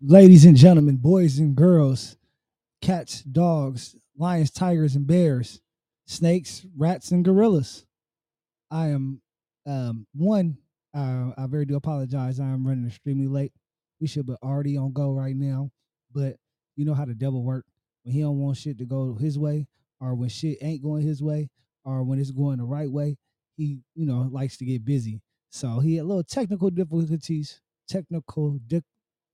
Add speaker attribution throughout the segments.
Speaker 1: ladies and gentlemen, boys and girls, cats, dogs, lions, tigers, and bears, snakes, rats, and gorillas. I am um, one. Uh, I very do apologize. I am running extremely late. We should be already on go right now, but you know how the devil work when he don't want shit to go his way, or when shit ain't going his way, or when it's going the right way. He, you know, likes to get busy. So he had little technical difficulties. Technical di-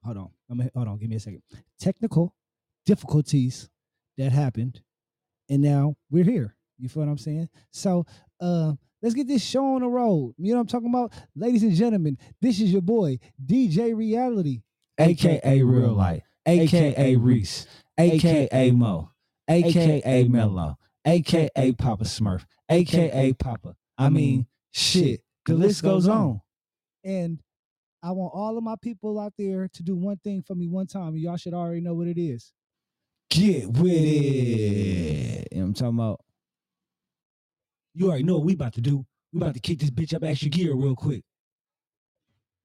Speaker 1: hold on. I'm hold on, give me a second. Technical difficulties that happened. And now we're here. You feel what I'm saying? So uh let's get this show on the road. You know what I'm talking about? Ladies and gentlemen, this is your boy, DJ Reality,
Speaker 2: aka Real Life, aka Reese, aka Mo, aka Mello, aka Papa Smurf, aka Papa. I mean, shit, the list goes on.
Speaker 1: And I want all of my people out there to do one thing for me one time. Y'all should already know what it is.
Speaker 2: Get with it. You know what I'm talking about? You already know what we about to do. We about to kick this bitch up extra gear real quick.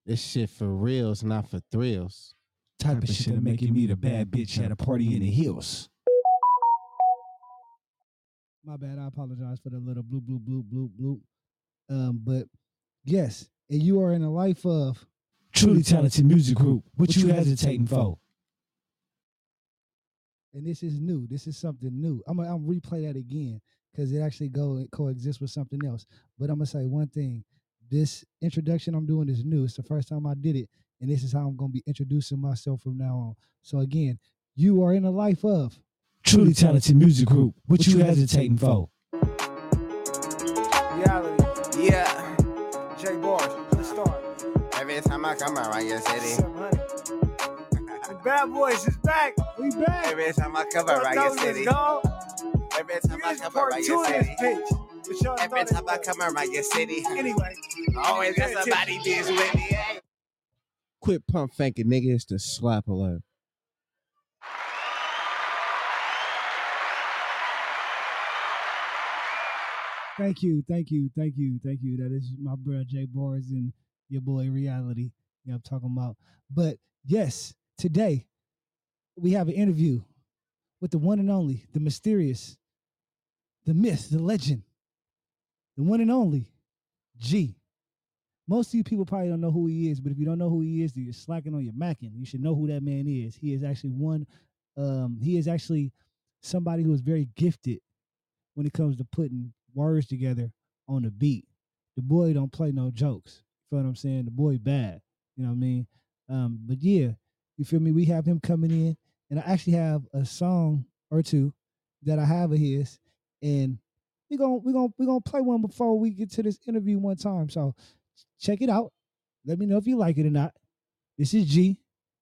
Speaker 3: This shit for reals, not for thrills.
Speaker 2: Type of shit that make you meet a bad bitch at a party in the hills.
Speaker 1: My bad. I apologize for the little bloop, bloop, bloop, bloop, bloop. Um, but yes, and you are in a life of
Speaker 2: Truly talented music group. What you hesitating for?
Speaker 1: and this is new. This is something new. I'm gonna I'm replay that again because it actually go and coexist with something else. But I'm gonna say one thing. This introduction I'm doing is new. It's the first time I did it, and this is how I'm gonna be introducing myself from now on. So again, you are in a life of
Speaker 2: Truly talented music group. What you hesitating for?
Speaker 4: Every time I come around your city,
Speaker 5: The bad boys is back. We back.
Speaker 4: every time I come around your city,
Speaker 5: this,
Speaker 4: every time I
Speaker 5: Here's
Speaker 4: come around your city,
Speaker 5: bitch.
Speaker 4: Every time I come around your city,
Speaker 5: Anyway,
Speaker 4: I always got somebody bitch with me. Hey.
Speaker 3: Quit pump faking, nigga. It's the slap alert.
Speaker 1: Thank you, thank you, thank you, thank you. That is my brother Jay Bars and your boy Reality. Yeah, I'm talking about. But yes, today we have an interview with the one and only, the mysterious, the myth, the legend, the one and only G. Most of you people probably don't know who he is, but if you don't know who he is, then you're slacking on your macking. You should know who that man is. He is actually one. Um, he is actually somebody who is very gifted when it comes to putting words together on the beat. The boy don't play no jokes. Feel what I'm saying? The boy bad. You know what I mean? Um, but yeah, you feel me? We have him coming in, and I actually have a song or two that I have of his, and we gonna we gonna we gonna play one before we get to this interview one time. So check it out. Let me know if you like it or not. This is G.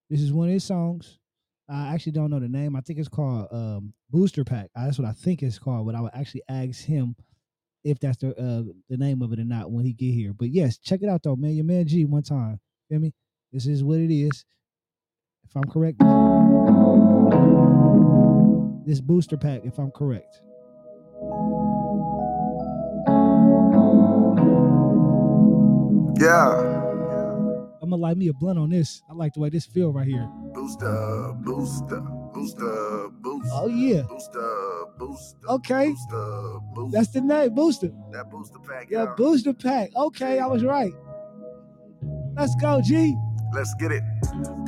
Speaker 1: This is one of his songs. I actually don't know the name. I think it's called um, Booster Pack. That's what I think it's called. But I would actually ask him if that's the uh, the name of it or not when he get here. But yes, check it out though, man. Your man G one time. Feel me? This is what it is. If I'm correct, this booster pack. If I'm correct.
Speaker 6: Yeah.
Speaker 1: I'm gonna light me a blunt on this. I like the way this feel right here.
Speaker 6: Booster, booster, booster, booster.
Speaker 1: Oh yeah,
Speaker 6: Booster, booster.
Speaker 1: Okay.
Speaker 6: Booster, booster.
Speaker 1: that's the name, booster.
Speaker 6: that booster pack.
Speaker 1: Yeah,
Speaker 6: y'all.
Speaker 1: booster pack. Okay, I was right. Let's go, G.
Speaker 6: Let's get it.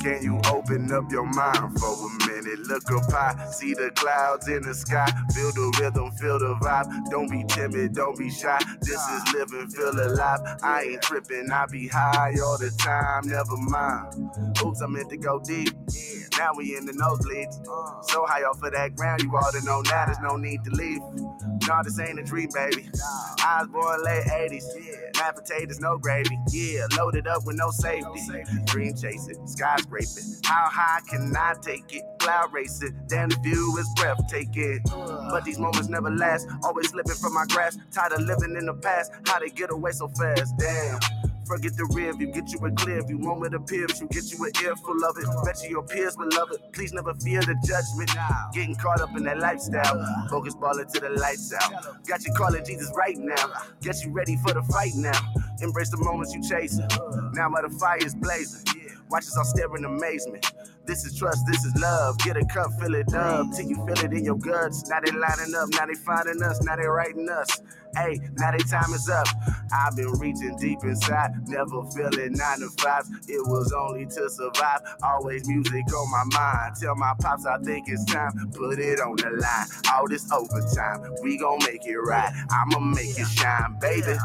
Speaker 6: Can you open up your mind for a minute? Look up high, see the clouds in the sky. Feel the rhythm, feel the vibe. Don't be timid, don't be shy. This is living, feel alive. I ain't tripping, I be high all the time. Never mind. Oops, I meant to go deep. Now we in the nosebleeds. So high off of that ground, you ought to know now there's no need to leave. No, this ain't a dream, baby. I was born late 80s. Mashed potatoes, no gravy. Yeah, loaded up with no safety. Dream chasing, skyscraping. How high can I take it? Cloud racing, damn the view is breathtaking. But these moments never last. Always slipping from my grasp. Tired of living in the past. How they get away so fast? Damn. Forget the rear view, get you a clear view. One with a peer view, get you an ear full of it. Bet you your peers will love it. Please never fear the judgment. Getting caught up in that lifestyle. Focus ball into the lights out. Got you calling Jesus right now. Get you ready for the fight now. Embrace the moments you chasing. Now while the fire is blazing. Watch us all stare in amazement. This is trust, this is love. Get a cup, fill it up till you feel it in your guts. Now they lining up, now they finding us, now they writing us. Hey, now they time is up. I've been reaching deep inside, never feeling nine to five. It was only to survive. Always music on my mind. Tell my pops I think it's time. Put it on the line. All this overtime, we gon' make it right. I'ma make it shine, baby.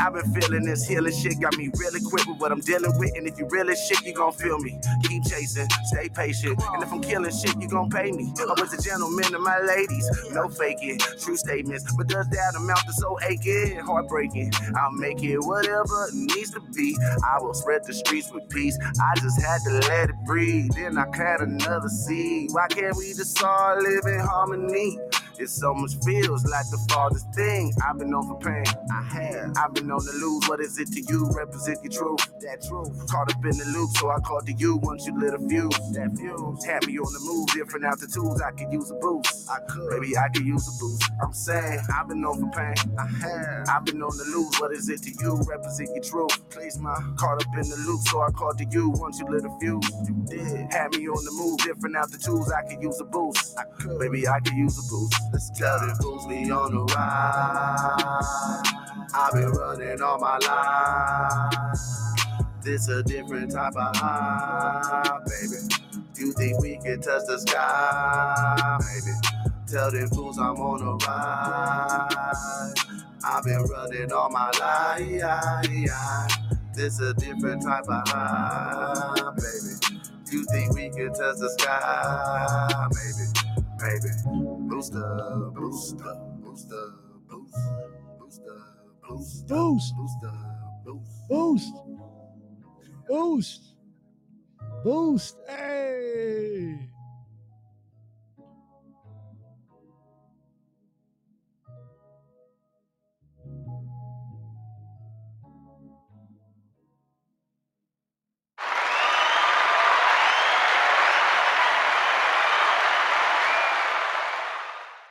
Speaker 6: I've been feeling this healing shit, got me really quick with what I'm dealing with. And if you really shit, you gon' feel me. Keep chasing, stay patient. And if I'm killing shit, you gon' pay me. I was a gentleman to my ladies, no faking, true statements. But does that amount to so aching, heartbreaking? I'll make it whatever it needs to be. I will spread the streets with peace. I just had to let it breathe. Then I cut another seed. Why can't we just all live in harmony? It so much feels like the farthest thing. I've been known for pain. I have. I've been known to lose. What is it to you? Represent your truth. That truth. Caught up in the loop, so I called to you once you lit a fuse. That fuse. Had me on the move. Different altitudes. I could use a boost. I could. Maybe I could use a boost. I'm saying I've been known for pain. I have. I've been known to lose. What is it to you? Represent your truth. Place my caught up in the loop, so I called to you once you lit a fuse. You did. Had me on the move. Different altitudes. I could use a boost. I could. Maybe I could use a boost. Let's tell the fools we on the ride. I've been running all my life. This a different type of high, baby. Do you think we can touch the sky, baby? Tell them fools I'm on the ride. I've been running all my life. This a different type of high, baby. Do you think we can touch the sky, baby? Baby, booster, booster, booster, boost, booster, boost,
Speaker 1: Boost.
Speaker 6: booster, boost.
Speaker 1: Boost. Boost. Boost. Hey.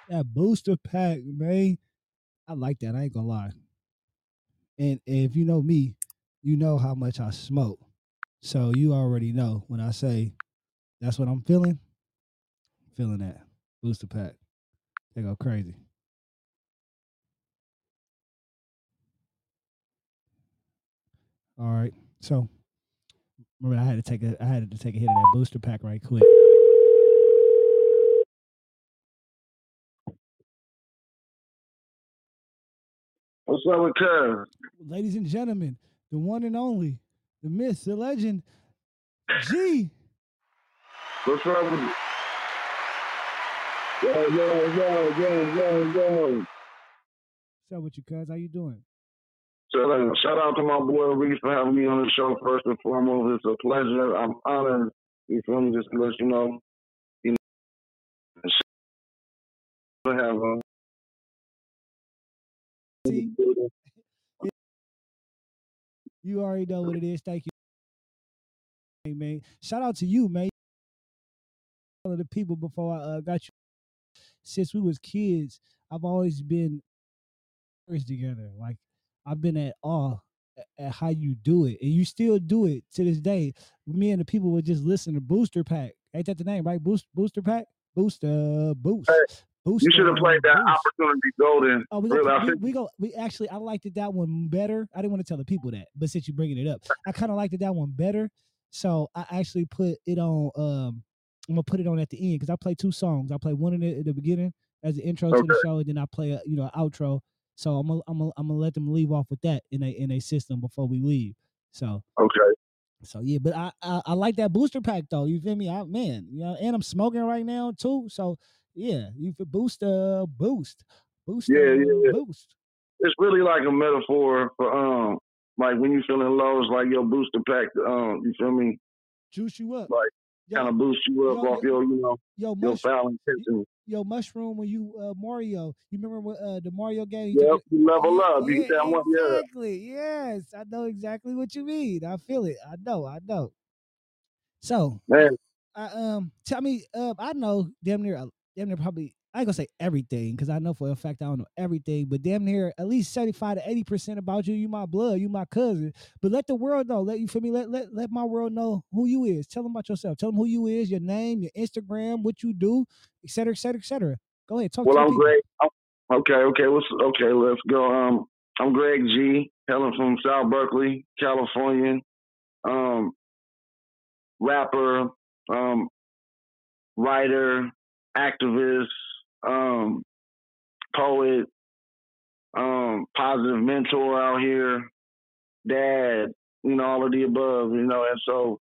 Speaker 1: That booster pack, man. I like that. I ain't gonna lie. And, and if you know me, you know how much I smoke. So you already know when I say that's what I'm feeling. Feeling that booster pack. They go crazy. All right. So remember I had to take a I had to take a hit of that booster pack right quick.
Speaker 7: What's up with Cuz?
Speaker 1: Ladies and gentlemen, the one and only, the myth, the legend, G.
Speaker 7: What's up with Yo, yo, yo, yo, yo, yo.
Speaker 1: What's up with you, cuz? How you doing?
Speaker 7: So, shout out to my boy Reese for having me on the show first and foremost. It's a pleasure. I'm honored. You feel me? Just to let you know. You know, have uh,
Speaker 1: See, you already know what it is. Thank you, Hey, man. Shout out to you, man. All of the people before I uh, got you. Since we was kids, I've always been together. Like I've been at awe at how you do it, and you still do it to this day. Me and the people would just listen to Booster Pack. Ain't that the name, right? Boost Booster Pack, Booster Boost.
Speaker 7: You should have played that
Speaker 1: Boost.
Speaker 7: opportunity golden.
Speaker 1: Oh, we go, we, we go. We actually, I liked it that one better. I didn't want to tell the people that, but since you're bringing it up, I kind of liked it that one better. So I actually put it on. Um, I'm gonna put it on at the end because I play two songs. I play one in the, at the beginning as the intro to the show, and then I play a you know an outro. So I'm gonna I'm gonna I'm gonna let them leave off with that in a in a system before we leave. So
Speaker 7: Okay.
Speaker 1: so yeah, but I, I I like that booster pack though. You feel me? I man, you know, and I'm smoking right now too. So yeah, you feel booster boost, booster
Speaker 7: Yeah, yeah, yeah.
Speaker 1: boost.
Speaker 7: It's really like a metaphor for um, like when you feeling low, it's like your booster pack. Um, you feel me?
Speaker 1: juice you up.
Speaker 7: Like, Kind of boost you up
Speaker 1: yo,
Speaker 7: off
Speaker 1: yo,
Speaker 7: your, you know,
Speaker 1: yo,
Speaker 7: your
Speaker 1: mush,
Speaker 7: foul intentions.
Speaker 1: yo, mushroom when you uh Mario. You remember what uh the Mario game? you
Speaker 7: Yep, you level
Speaker 1: Yeah,
Speaker 7: up. You get that one, yeah.
Speaker 1: Exactly. Yes, I know exactly what you mean. I feel it. I know. I know. So
Speaker 7: Man,
Speaker 1: I um tell me uh I know damn near uh, damn near probably I ain't gonna say everything because I know for a fact I don't know everything, but damn near at least 75 to 80 percent about you. You my blood, you my cousin. But let the world know. Let you for me. Let let let my world know who you is. Tell them about yourself. Tell them who you is, your name, your Instagram, what you do, et cetera, et cetera, et cetera. Go ahead, talk
Speaker 7: Well, I'm
Speaker 1: people.
Speaker 7: Greg. Okay, okay, let's okay, let's go. Um, I'm Greg G. Hailing from South Berkeley, California. Um, rapper, um, writer, activist, um, poet, um, positive mentor out here, dad, you know, all of the above, you know, and so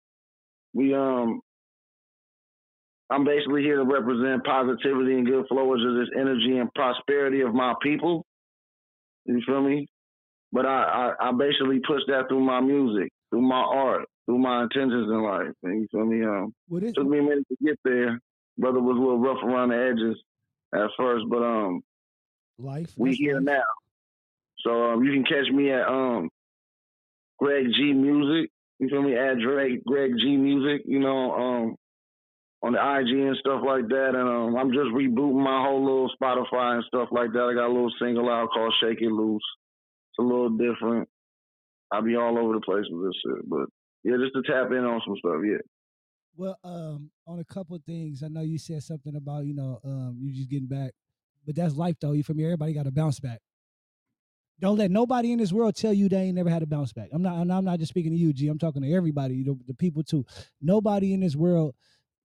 Speaker 7: we um I'm basically here to represent positivity and good flow as this energy and prosperity of my people. You feel me? But I, I, I basically push that through my music, through my art, through my intentions in life. And you feel me? Um,
Speaker 1: Well, this,
Speaker 7: took me a minute to get there. Brother was a little rough around the edges at first, but um,
Speaker 1: life.
Speaker 7: we here
Speaker 1: life.
Speaker 7: now. So um, you can catch me at um Greg G Music. You feel me? At Drake Greg G Music. You know um on the IG and stuff like that. And um, I'm just rebooting my whole little Spotify and stuff like that. I got a little single out called Shake It Loose. It's a little different. I'll be all over the place with this shit, but yeah, just to tap in on some stuff. Yeah.
Speaker 1: Well, um, on a couple of things, I know you said something about you know um you just getting back, but that's life though. You from me? Everybody got to bounce back. Don't let nobody in this world tell you they ain't never had a bounce back. I'm not. I'm not just speaking to you, G. I'm talking to everybody, the, the people too. Nobody in this world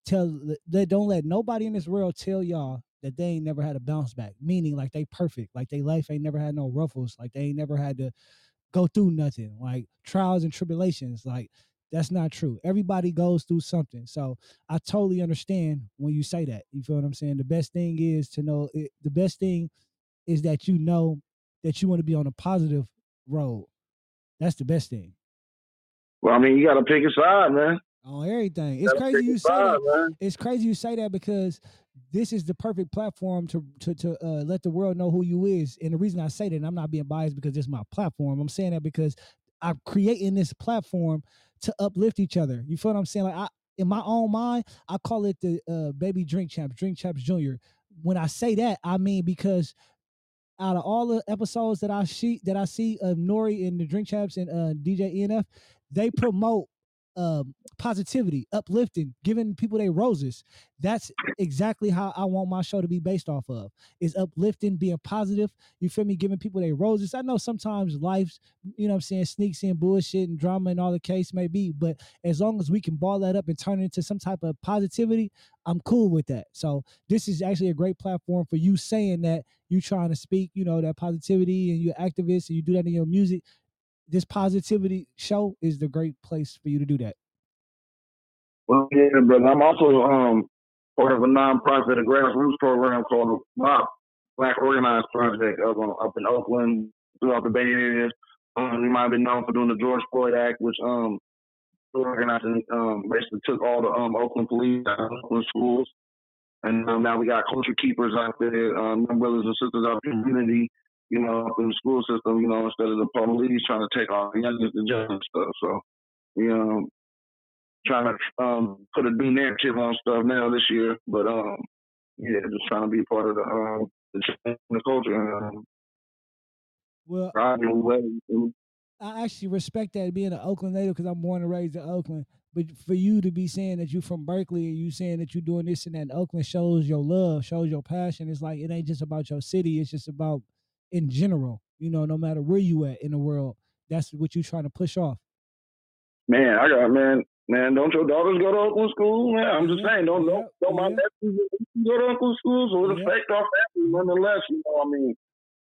Speaker 1: tell. They don't let nobody in this world tell y'all that they ain't never had a bounce back. Meaning like they perfect, like they life ain't never had no ruffles, like they ain't never had to go through nothing, like trials and tribulations. Like that's not true. Everybody goes through something. So I totally understand when you say that. You feel what I'm saying? The best thing is to know. It, the best thing is that you know that you want to be on a positive road. That's the best thing
Speaker 7: Well, I mean, you got to pick a side, man.
Speaker 1: on everything. It's crazy you say
Speaker 7: side,
Speaker 1: that.
Speaker 7: man.
Speaker 1: It's crazy you say that because this is the perfect platform to to to uh, let the world know who you is. And the reason I say that, and I'm not being biased because it's my platform. I'm saying that because I'm creating this platform to uplift each other. You feel what I'm saying? Like I, in my own mind, I call it the uh, baby drink champs, drink champs junior. When I say that, I mean because out of all the episodes that I see that I see of Nori and the Drink Champs and uh, DJ ENF, they promote um, positivity, uplifting, giving people their roses. That's exactly how I want my show to be based off of. Is uplifting, being positive. You feel me? Giving people their roses. I know sometimes life's, you know I'm saying, sneaks in bullshit and drama and all the case may be, but as long as we can ball that up and turn it into some type of positivity, I'm cool with that. So this is actually a great platform for you saying that you trying to speak, you know, that positivity and you're activist and you do that in your music. This positivity show is the great place for you to do that.
Speaker 7: Well, yeah, brother. I'm also um part of a nonprofit, a grassroots program called Black Organizing Project, up, on, up in Oakland, throughout the Bay Area. Um, we might have been known for doing the George Floyd Act, which um organized and um basically took all the um Oakland police out of Oakland schools. And um, now we got culture keepers out there, um, brothers and sisters out in the community, you know, up in the school system, you know, instead of the police trying to take all the youngest and jail and stuff. So, you know, trying to um, put a new narrative on stuff now this year, but um, yeah, just trying to be part of the um, the, the culture and um,
Speaker 1: Well,
Speaker 7: riding the way. and-
Speaker 1: I actually respect that being an Oakland native because I'm born and raised in Oakland. But for you to be saying that you're from Berkeley and you saying that you're doing this and that in Oakland shows your love, shows your passion. It's like it ain't just about your city, it's just about in general, you know, no matter where you at in the world, that's what you're trying to push off.
Speaker 7: Man, I got man, man. Don't your daughters go to Oakland school? Man, I'm just
Speaker 1: Yeah,
Speaker 7: saying, don't
Speaker 1: yeah,
Speaker 7: don't, don't my
Speaker 1: yeah.
Speaker 7: nephews go to Oakland school, so it
Speaker 1: Yeah.
Speaker 7: affects our family nonetheless. You know, what I mean,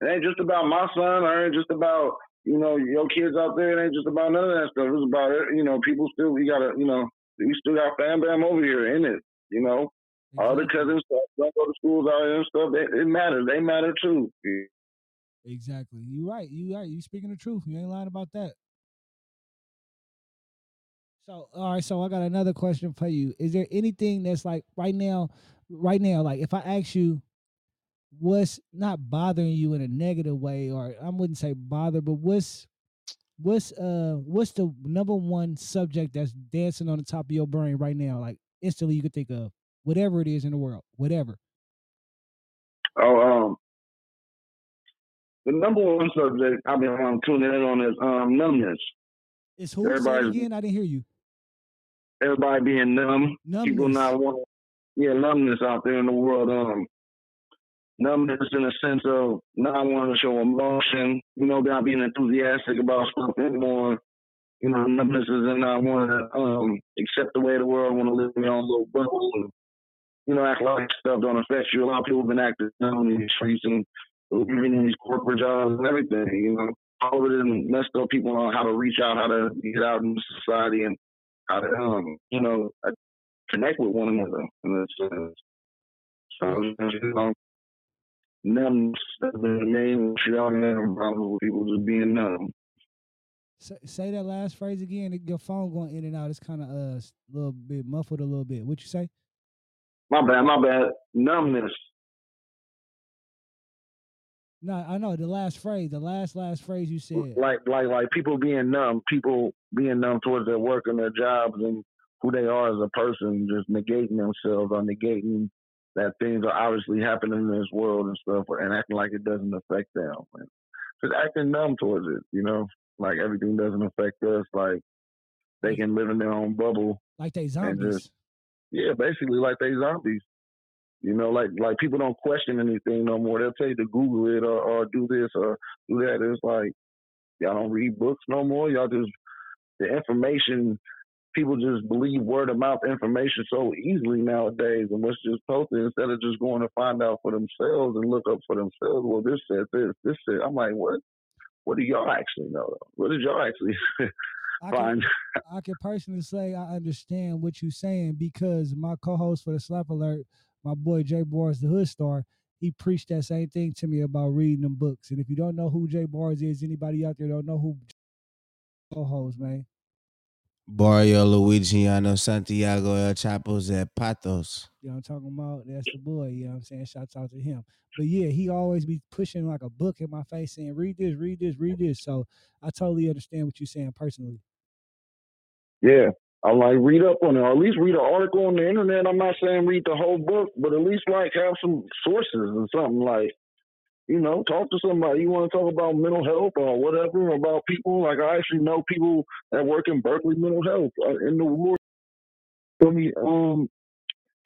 Speaker 7: it ain't just about my son, or it ain't just about you know your kids out there. It ain't just about none of that stuff. It's about it. You know, people still we gotta you know we still got fam bam over here in it. You know, all the cousins don't go to schools out here and stuff. It, it matters. They matter too.
Speaker 1: Exactly. You right. You right. You speaking the truth. You ain't lying about that. So all right, so I got another question for you. Is there anything that's like right now, right now, like if I ask you what's not bothering you in a negative way, or I wouldn't say bother, but what's what's uh what's the number one subject that's dancing on the top of your brain right now? Like instantly you could think of whatever it is in the world, whatever.
Speaker 7: Oh, um, the number one subject I've been um, tuning in on is um numbness.
Speaker 1: It's who? Say again. I didn't hear you.
Speaker 7: Everybody being numb. People not want. Yeah, numbness out there in the world. Um, numbness in the sense of not wanting to show emotion. You know, not being enthusiastic about stuff anymore. You know, numbness is in not wanting to um accept the way the world want to live in their own little bubble. And, you know, act like stuff don't affect you. A lot of people have been acting down in these streets and even in these corporate jobs and everything. You know, all of it and messed up people on how to reach out, how to get out in society, and how to um, you know, uh, connect with one another. In a sense. So you know, numbness has been the main issue out there. Problems with people just being numb.
Speaker 1: Say, say that last phrase again. Your phone going in and out. It's kind of uh, a little bit muffled a little bit. What you say?
Speaker 7: My bad, my bad. Numbness.
Speaker 1: No, I know the last phrase. The last last phrase you said.
Speaker 7: like like like people being numb, people being numb towards their work and their jobs and who they are as a person, just negating themselves or negating that things are obviously happening in this world and stuff, and acting like it doesn't affect them. And just acting numb towards it, you know, like everything doesn't affect us. Like they can live in their own bubble.
Speaker 1: Like they zombies.
Speaker 7: just- Yeah, basically like they zombies. You know, like like people don't question anything no more. They'll tell you to Google it or, or do this or do that. It's like y'all don't read books no more. Y'all just the information. People just believe word of mouth information so easily nowadays, and what's just posted instead of just going to find out for themselves and look up for themselves. Well, this said this, this said. I'm like, what? What do y'all actually know? What did y'all actually
Speaker 1: I can,
Speaker 7: find?
Speaker 1: I can personally say I understand what you're saying because my co-host for the Slap Alert, my boy Jay Bars, the Hood Star, he preached that same thing to me about reading them books. And if you don't know who Jay Bars is, anybody out there don't know who co-host, man.
Speaker 4: Barrio Luigiano Santiago El Chapo Zapatos.
Speaker 1: You know what I'm talking about? That's the boy, you know what I'm saying? Shouts out to him. But yeah, he always be pushing like a book in my face saying, read this, read this, read this. So I totally understand what you're saying personally.
Speaker 7: Yeah. I like read up on it, or at least read an article on the internet. I'm not saying read the whole book, but at least like have some sources or something like, you know, talk to somebody. You want to talk about mental health or whatever about people. Like I actually know people that work in Berkeley mental health uh, in the world. I mean, um,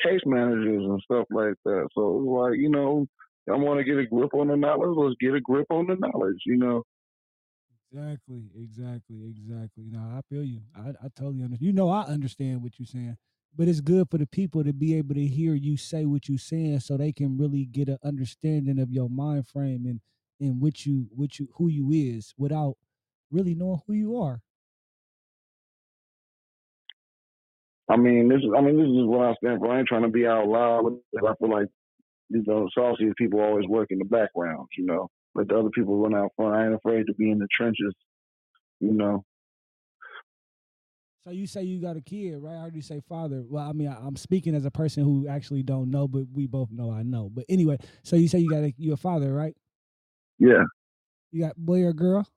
Speaker 7: case managers and stuff like that. So like, you know, I want to get a grip on the knowledge. Let's get a grip on the knowledge. You know.
Speaker 1: Exactly, exactly, exactly. No, I feel you. I, I totally understand. You know, I understand what you're saying, but it's good for the people to be able to hear you say what you're saying, so they can really get an understanding of your mind frame and and what you what you who you is without really knowing who you are.
Speaker 7: I mean, this is. I mean, this is what I stand for. I ain't trying to be out loud. but I feel like you know, saucy people always work in the background. You know, let the other people run out front. I ain't afraid to be in the trenches. You know.
Speaker 1: So you say you got a kid, right? I heard you say father. Well, I mean, I, I'm speaking as a person who actually don't know, but we both know I know. But anyway, so you say you got a you a father, right?
Speaker 7: Yeah,
Speaker 1: You got boy or girl?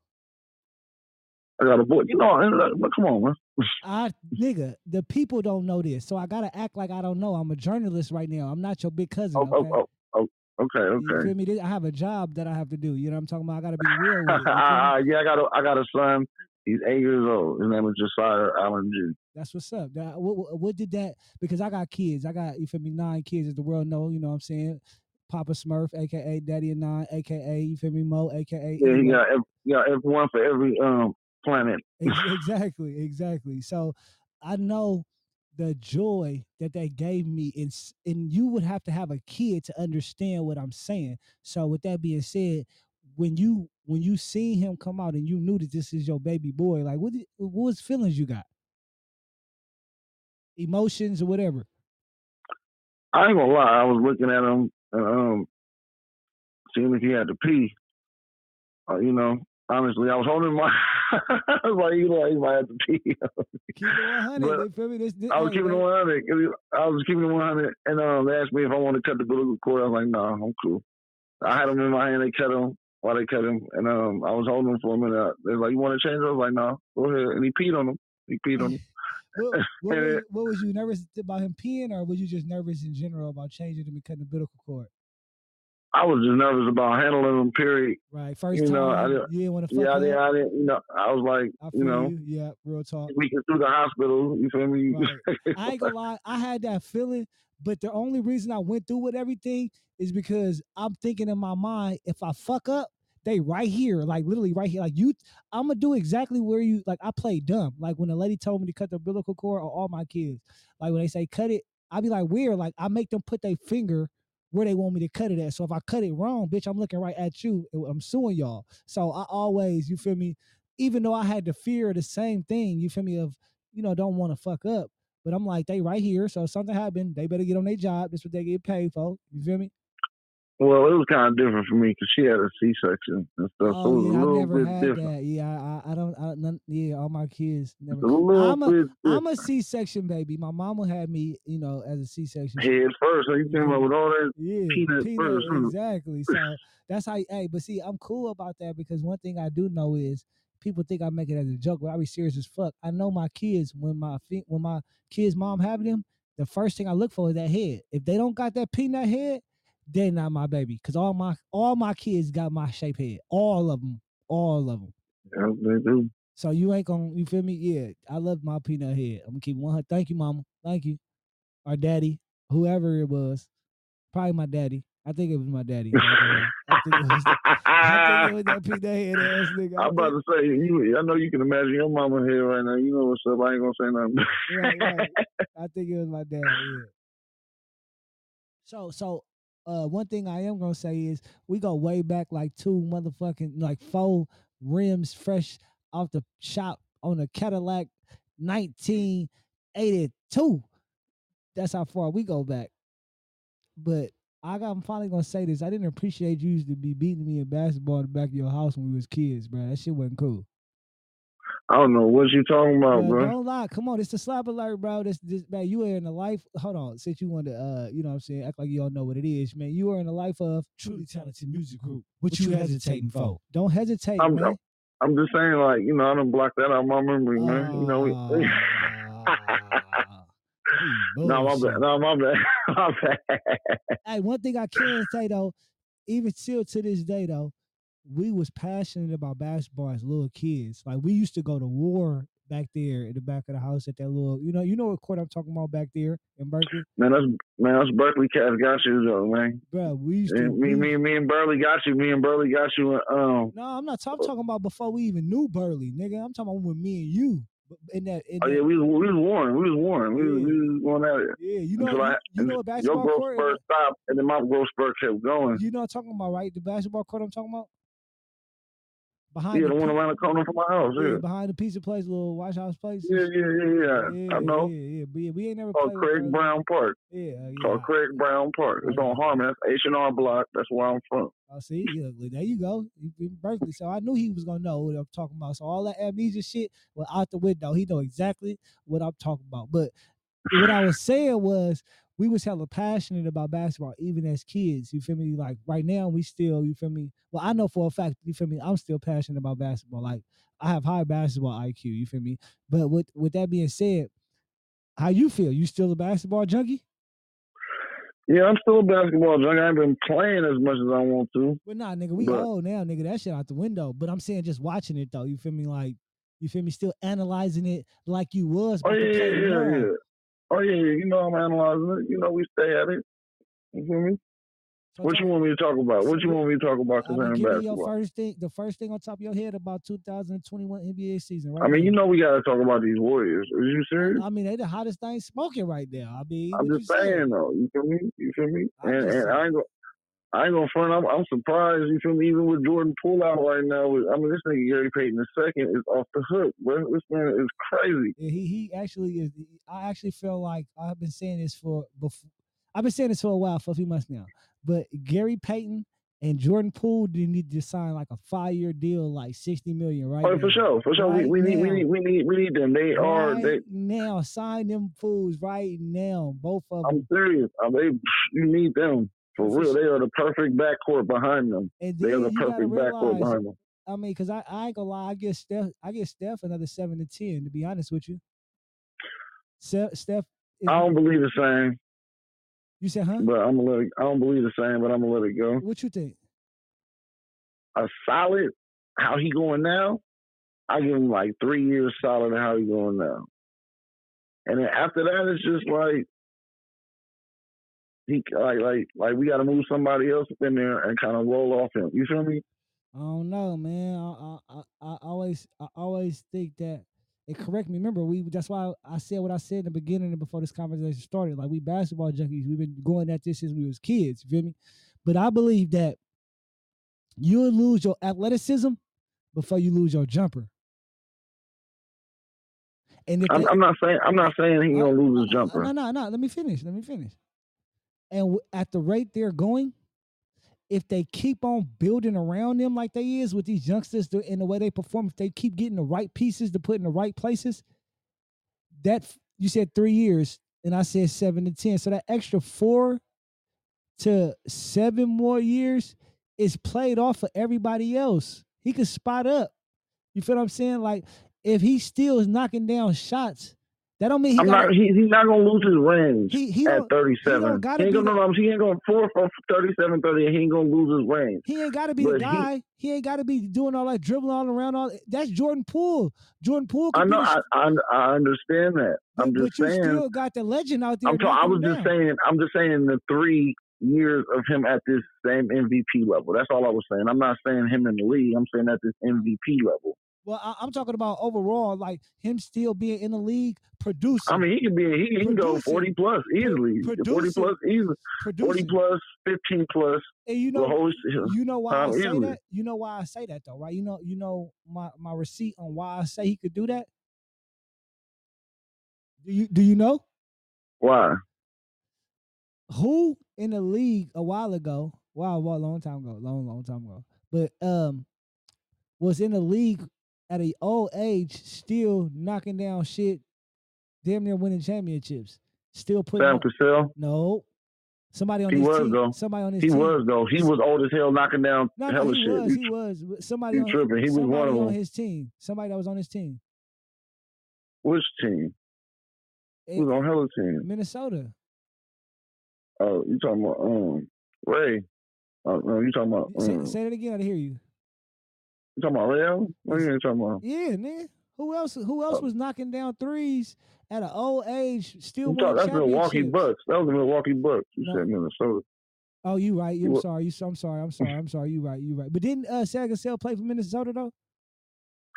Speaker 7: I got a boy. You know, but come on, man.
Speaker 1: I nigga, the people don't know this, so I gotta act like I don't know. I'm a journalist right now. I'm not your big cousin.
Speaker 7: Oh, oh
Speaker 1: okay?
Speaker 7: oh, oh, oh, okay,
Speaker 1: You
Speaker 7: okay.
Speaker 1: feel me? I have a job that I have to do. You know what I'm talking about? I gotta be real with it. you?
Speaker 7: Uh, yeah, I got a, I got a son. He's eight years old. His name is Josiah Allen G.
Speaker 1: That's what's up. That, what, what, did that? Because I got kids. I got you feel me? Nine kids, as the world know. You know what I'm saying? Papa Smurf, aka Daddy and Nine, aka you feel me? Mo, aka
Speaker 7: Yeah, he
Speaker 1: anyway.
Speaker 7: got every, he got one for every um planet.
Speaker 1: Exactly, exactly. So I know the joy that they gave me, and and you would have to have a kid to understand what I'm saying. So with that being said, when you when you seen him come out and you knew that this is your baby boy, like what what was feelings you got? Emotions or whatever.
Speaker 7: I ain't gonna lie. I was looking at him and um seeing if he had to pee. Uh, you know, honestly, I was holding my. I was like, you know, he might have to pee.
Speaker 1: Keep it 100. You feel me? This, this,
Speaker 7: I was keeping it 100. I was keeping it 100, and um, they asked me if I wanted to cut the umbilical cord. I was like, no, nah, I'm cool. I had them in my hand. They cut him while they cut him, and um, I was holding him for a minute. They was like, you want to change? I was like, no, go ahead. And he peed on him. He peed on him.
Speaker 1: What, what, was, what was you nervous about him peeing, or was you just nervous in general about changing him and cutting the umbilical cord?
Speaker 7: I was just nervous about handling them. Period.
Speaker 1: Right. First
Speaker 7: You
Speaker 1: time.
Speaker 7: know, I didn't-
Speaker 1: you didn't want to fuck
Speaker 7: Yeah, I didn't, I didn't. You know, I was like,
Speaker 1: I
Speaker 7: you know,
Speaker 1: you. Yeah, real talk.
Speaker 7: we can through the hospital. You feel me?
Speaker 1: I ain't gonna lie, I had that feeling, but the only reason I went through with everything is because I'm thinking in my mind, if I fuck up, they right here, like literally right here. Like you, I'm gonna do exactly where you like. I play dumb. Like when the lady told me to cut the umbilical cord, or all my kids, like when they say cut it, I be like weird. Like I make them put their finger where they want me to cut it at. So if I cut it wrong, bitch, I'm looking right at you. I'm suing y'all. So I always, you feel me? Even though I had the fear of the same thing, you feel me? Of you know, don't want to fuck up. But I'm like, they right here. So something happened, they better get on their job. That's what they get paid for. You feel me?
Speaker 7: Well, it was kind of different for me because she had a C-section and stuff, so it
Speaker 1: Oh
Speaker 7: was
Speaker 1: yeah,
Speaker 7: a
Speaker 1: I
Speaker 7: little
Speaker 1: never
Speaker 7: bit
Speaker 1: had
Speaker 7: different.
Speaker 1: that. Yeah, I, I don't. I, none, yeah, all my kids never.
Speaker 7: a little
Speaker 1: I'm a-
Speaker 7: bit.
Speaker 1: I'm a C-section baby. My mama had me, you know, as a C-section.
Speaker 7: Head first, so you came up with all that.
Speaker 1: Yeah,
Speaker 7: peanut first,
Speaker 1: exactly. So that's how. Hey, but see, I'm cool about that because one thing I do know is people think I make it as a joke, but I be serious as fuck. I know my kids when my when my kids' mom having them, the first thing I look for is that head. If they don't got that peanut head, they're not my baby. Cause all my all my kids got my shape head. All of them. All of them.
Speaker 7: Yeah, they do.
Speaker 1: So you ain't gonna, you feel me? Yeah, I love my peanut head. I'm gonna keep one. Thank you, mama. Thank you. Our daddy, whoever it was, probably my daddy. I think it was my daddy. I ain't gonna lie. I think it was, I think it was that peanut head ass nigga.
Speaker 7: I'm about to say, you, I know you can imagine your mama here right now. You know what's up. I ain't gonna say nothing.
Speaker 1: right, right. I think it was my dad. Yeah. So, so, uh, one thing I am gonna say is we go way back like two motherfucking like four rims fresh off the shop on a Cadillac 1982. That's how far we go back. But I got, I'm finally gonna say this. I didn't appreciate you used to be beating me in basketball in the back of your house when we was kids, bro. That shit wasn't cool.
Speaker 7: I don't know what you talking about,
Speaker 1: Bruh,
Speaker 7: bro.
Speaker 1: Don't lie. Come on, it's the slap alert, bro. This this man, you are in the life. Hold on. Since you want to uh, you know what I'm saying, act like you all know what it is, man. You are in the life of
Speaker 2: Truly talented music group. What you hesitating for?
Speaker 1: Don't hesitate,
Speaker 7: I'm-
Speaker 1: man.
Speaker 7: I'm just saying, like, you know, I don't block that out of my memory, man. You know, we,
Speaker 1: Ah,
Speaker 7: no, my
Speaker 1: bullshit.
Speaker 7: bad. No, my bad. my bad.
Speaker 1: Hey, one thing I can say though, even still to this day though, we was passionate about basketball as little kids. Like we used to go to war back there in the back of the house at that little, you know, you know what court I'm talking about back there in Berkeley,
Speaker 7: Man, that's man, that's Berkeley Cats got you though, man.
Speaker 1: bro. We used to.
Speaker 7: And me,
Speaker 1: we-
Speaker 7: me, me and Burley got you. Me and Burley got you. uh, Um,
Speaker 1: No, I'm not. I'm talking about before we even knew Burley, nigga. I'm talking about with me and you. In that, in
Speaker 7: oh
Speaker 1: that
Speaker 7: yeah, we was, we was warring. We was warring. We was, we was going it.
Speaker 1: yeah, you know,
Speaker 7: I-
Speaker 1: you know, a
Speaker 7: Your
Speaker 1: basketball
Speaker 7: growth
Speaker 1: court.
Speaker 7: spurt stopped, and then my growth spurt kept going.
Speaker 1: You know, what I'm talking about, right? The basketball court I'm talking about. Behind
Speaker 7: Yeah,
Speaker 1: the
Speaker 7: the one around the corner from my house.
Speaker 1: yeah,
Speaker 7: Yeah,
Speaker 1: behind the pizza place, little wash house place.
Speaker 7: yeah, yeah, yeah. yeah. I know.
Speaker 1: Yeah, yeah, yeah, we ain't never
Speaker 7: Called Greg
Speaker 1: Burley.
Speaker 7: Brown Park.
Speaker 1: Yeah, yeah.
Speaker 7: Called Greg Brown Park. It's on uh-huh. Harmon. That's H and R Block. That's where I'm from.
Speaker 1: Oh, see, yeah, there you go. In Berkeley, so I knew he was gonna know what I'm talking about. So all that amnesia shit was out the window. He know exactly what I'm talking about. But what I was saying was we was hella passionate about basketball even as kids. You feel me? Like right now, we still. You feel me? Well, I know for a fact. You feel me? I'm still passionate about basketball. Like I have high basketball IQ. You feel me? But with with that being said, how you feel? You still a basketball junkie?
Speaker 7: Yeah, I'm still a basketball junkie. I ain't been playing as much as I want to.
Speaker 1: Well, nah, nigga, we
Speaker 7: But-
Speaker 1: old now, nigga. That shit out the window. But I'm saying just watching it though. You feel me? Like, you feel me? Still analyzing it like you was.
Speaker 7: Oh yeah, yeah, yeah. Oh yeah, yeah. You know I'm analyzing it. You know we stay at it. You feel me?
Speaker 1: So
Speaker 7: What you want me to talk about? What you want me to talk about
Speaker 1: I mean,
Speaker 7: concerning
Speaker 1: give me your first thing. The first thing on top of your head about 2021 NBA season, right?
Speaker 7: I mean,
Speaker 1: now.
Speaker 7: you know we gotta talk about these Warriors. Are you serious?
Speaker 1: I mean, they the hottest thing smoking right now. I mean,
Speaker 7: I'm just saying though. You feel me? You feel me?
Speaker 1: I'm
Speaker 7: And, and. I ain't gonna. I ain't gonna front. I'm, I'm surprised. You feel me? Even with Jordan Poole out right now, with, I mean, this nigga Gary Payton the second is off the hook. Bro. This man is crazy.
Speaker 1: Yeah, he he actually is. I actually feel like I've been saying this for before. I've been saying this for a while, for a few months now. But Gary Payton and Jordan Poole they need to sign like a five year deal, like sixty million, right?
Speaker 7: Oh,
Speaker 1: now.
Speaker 7: for sure, for sure.
Speaker 1: Right
Speaker 7: we, we need, we need, we need, we need them. They are. They.
Speaker 1: now, sign them fools right now, both of them.
Speaker 7: I'm serious. Uh, They. You need them for real. They are the perfect backcourt behind them. They are the perfect backcourt behind them.
Speaker 1: I mean, because I, I ain't gonna lie, I get Steph, I get Steph another seven to ten. To be honest with you, Steph, Steph is
Speaker 7: I don't believe the same.
Speaker 1: You said, huh?
Speaker 7: but I'm gonna let it. I don't believe the same, but I'm gonna let it go.
Speaker 1: What you think?
Speaker 7: A solid. How he going now? I give him like three years solid. of How he going now? And then after that, it's just like he like like like we got to move somebody else in there and kind of roll off him. You feel me?
Speaker 1: I don't know, man. I I I, I always I always think that. And correct me. Remember, we that's why I said what I said in the beginning and before this conversation started. Like we basketball junkies, we've been going at this since we was kids. You feel me? But I believe that you'll lose your athleticism before you lose your jumper. And
Speaker 7: I'm,
Speaker 1: they-
Speaker 7: I'm not saying I'm not saying he
Speaker 1: Uh,
Speaker 7: gonna lose his
Speaker 1: uh, uh,
Speaker 7: jumper.
Speaker 1: No, no, no. Let me finish. Let me finish. And at the rate they're going, if they keep on building around them like they is with these youngsters and the way they perform, if they keep getting the right pieces to put in the right places, that you said three years, and I said seven to ten. So that extra four to seven more years is played off for everybody else. He could spot up. You feel what I'm saying? Like if he still is knocking down shots, that don't mean he
Speaker 7: I'm
Speaker 1: gotta-
Speaker 7: not. He, he's not gonna lose his range
Speaker 1: he he
Speaker 7: at 37.
Speaker 1: don't gotta
Speaker 7: he ain't gonna. No, no, he ain't gonna four for 37, 30. He ain't gonna lose his range.
Speaker 1: he ain't got to be the
Speaker 7: But he-
Speaker 1: guy. He, ain't got to be doing all that dribbling all around. All that's Jordan Poole. Jordan Poole.
Speaker 7: I know.
Speaker 1: the
Speaker 7: I, I I understand that. I'm
Speaker 1: but,
Speaker 7: just
Speaker 1: but you
Speaker 7: saying.
Speaker 1: still got the legend out there.
Speaker 7: I'm. Ta- I was just
Speaker 1: down.
Speaker 7: saying. I'm just saying the three years of him at this same MVP level. That's all I was saying. I'm not saying him in the league. I'm saying at this MVP level.
Speaker 1: Well, I, I'm talking about overall, like him still being in the league, producing.
Speaker 7: I mean, he can be. He, he can go 40 plus easily. 40 plus easily. 40 plus, 15 plus.
Speaker 1: and you know,
Speaker 7: whole.
Speaker 1: you know why I say
Speaker 7: easily.
Speaker 1: that. You know why I say that though, right? You know, you know my my receipt on why I say he could do that. Do you do you know?
Speaker 7: Why?
Speaker 1: who in the league a while ago, wow, well, a long time ago, long, long time ago, but um, was in the league at a old age, still knocking down shit, damn near winning championships, still putting
Speaker 7: Sam Cassell.
Speaker 1: no, somebody on
Speaker 7: He
Speaker 1: his
Speaker 7: was,
Speaker 1: team,
Speaker 7: though.
Speaker 1: somebody on his
Speaker 7: He
Speaker 1: team.
Speaker 7: was though. He was old as hell, knocking down
Speaker 1: no,
Speaker 7: hella
Speaker 1: he
Speaker 7: shit.
Speaker 1: was, he was. Somebody
Speaker 7: you
Speaker 1: on,
Speaker 7: tripping. He was one of
Speaker 1: on his team. Somebody that was on his team.
Speaker 7: Which team? He was
Speaker 1: Eh,
Speaker 7: on hella team.
Speaker 1: Minnesota.
Speaker 7: Oh, you talking about um Ray? Oh no, you talking about
Speaker 1: Say,
Speaker 7: um,
Speaker 1: say that again. I didn't hear you.
Speaker 7: You talking about? Allen? What you talking about?
Speaker 1: Yeah, man. Who else? Who else
Speaker 7: Oh.
Speaker 1: was knocking down threes at an old age, still
Speaker 7: talk, that's Milwaukee? Bucks. That was the Milwaukee Bucks. You
Speaker 1: No.
Speaker 7: said Minnesota.
Speaker 1: Oh, you right. You, I'm sorry. You, I'm sorry. I'm sorry. I'm sorry. You right. You right. But didn't uh, play for Minnesota though?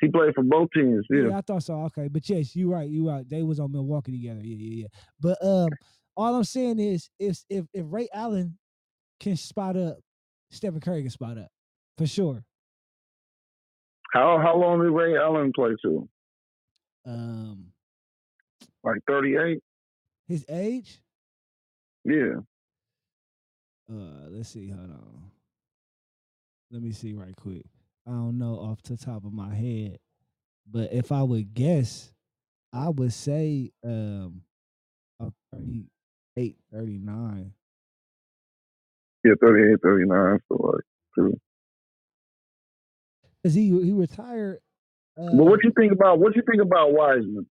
Speaker 7: He played for both teams. Yeah.
Speaker 1: I thought so. Okay, but yes, you right. You right. They was on Milwaukee together. Yeah, yeah, yeah. But um, all I'm saying is, if if if Ray Allen can spot up, Stephen Curry can spot up for sure.
Speaker 7: How how long did Ray Allen play to?
Speaker 1: Um,
Speaker 7: Like thirty eight?
Speaker 1: his age.
Speaker 7: Yeah.
Speaker 1: Uh, let's see. Hold on. Let me see right quick. I don't know off the top of my head, but if I would guess, I would say um, a 38, 39.
Speaker 7: Yeah, 38, 39. So like two.
Speaker 1: Cause he he retired. Uh,
Speaker 7: But what you think about what you think about Wiseman?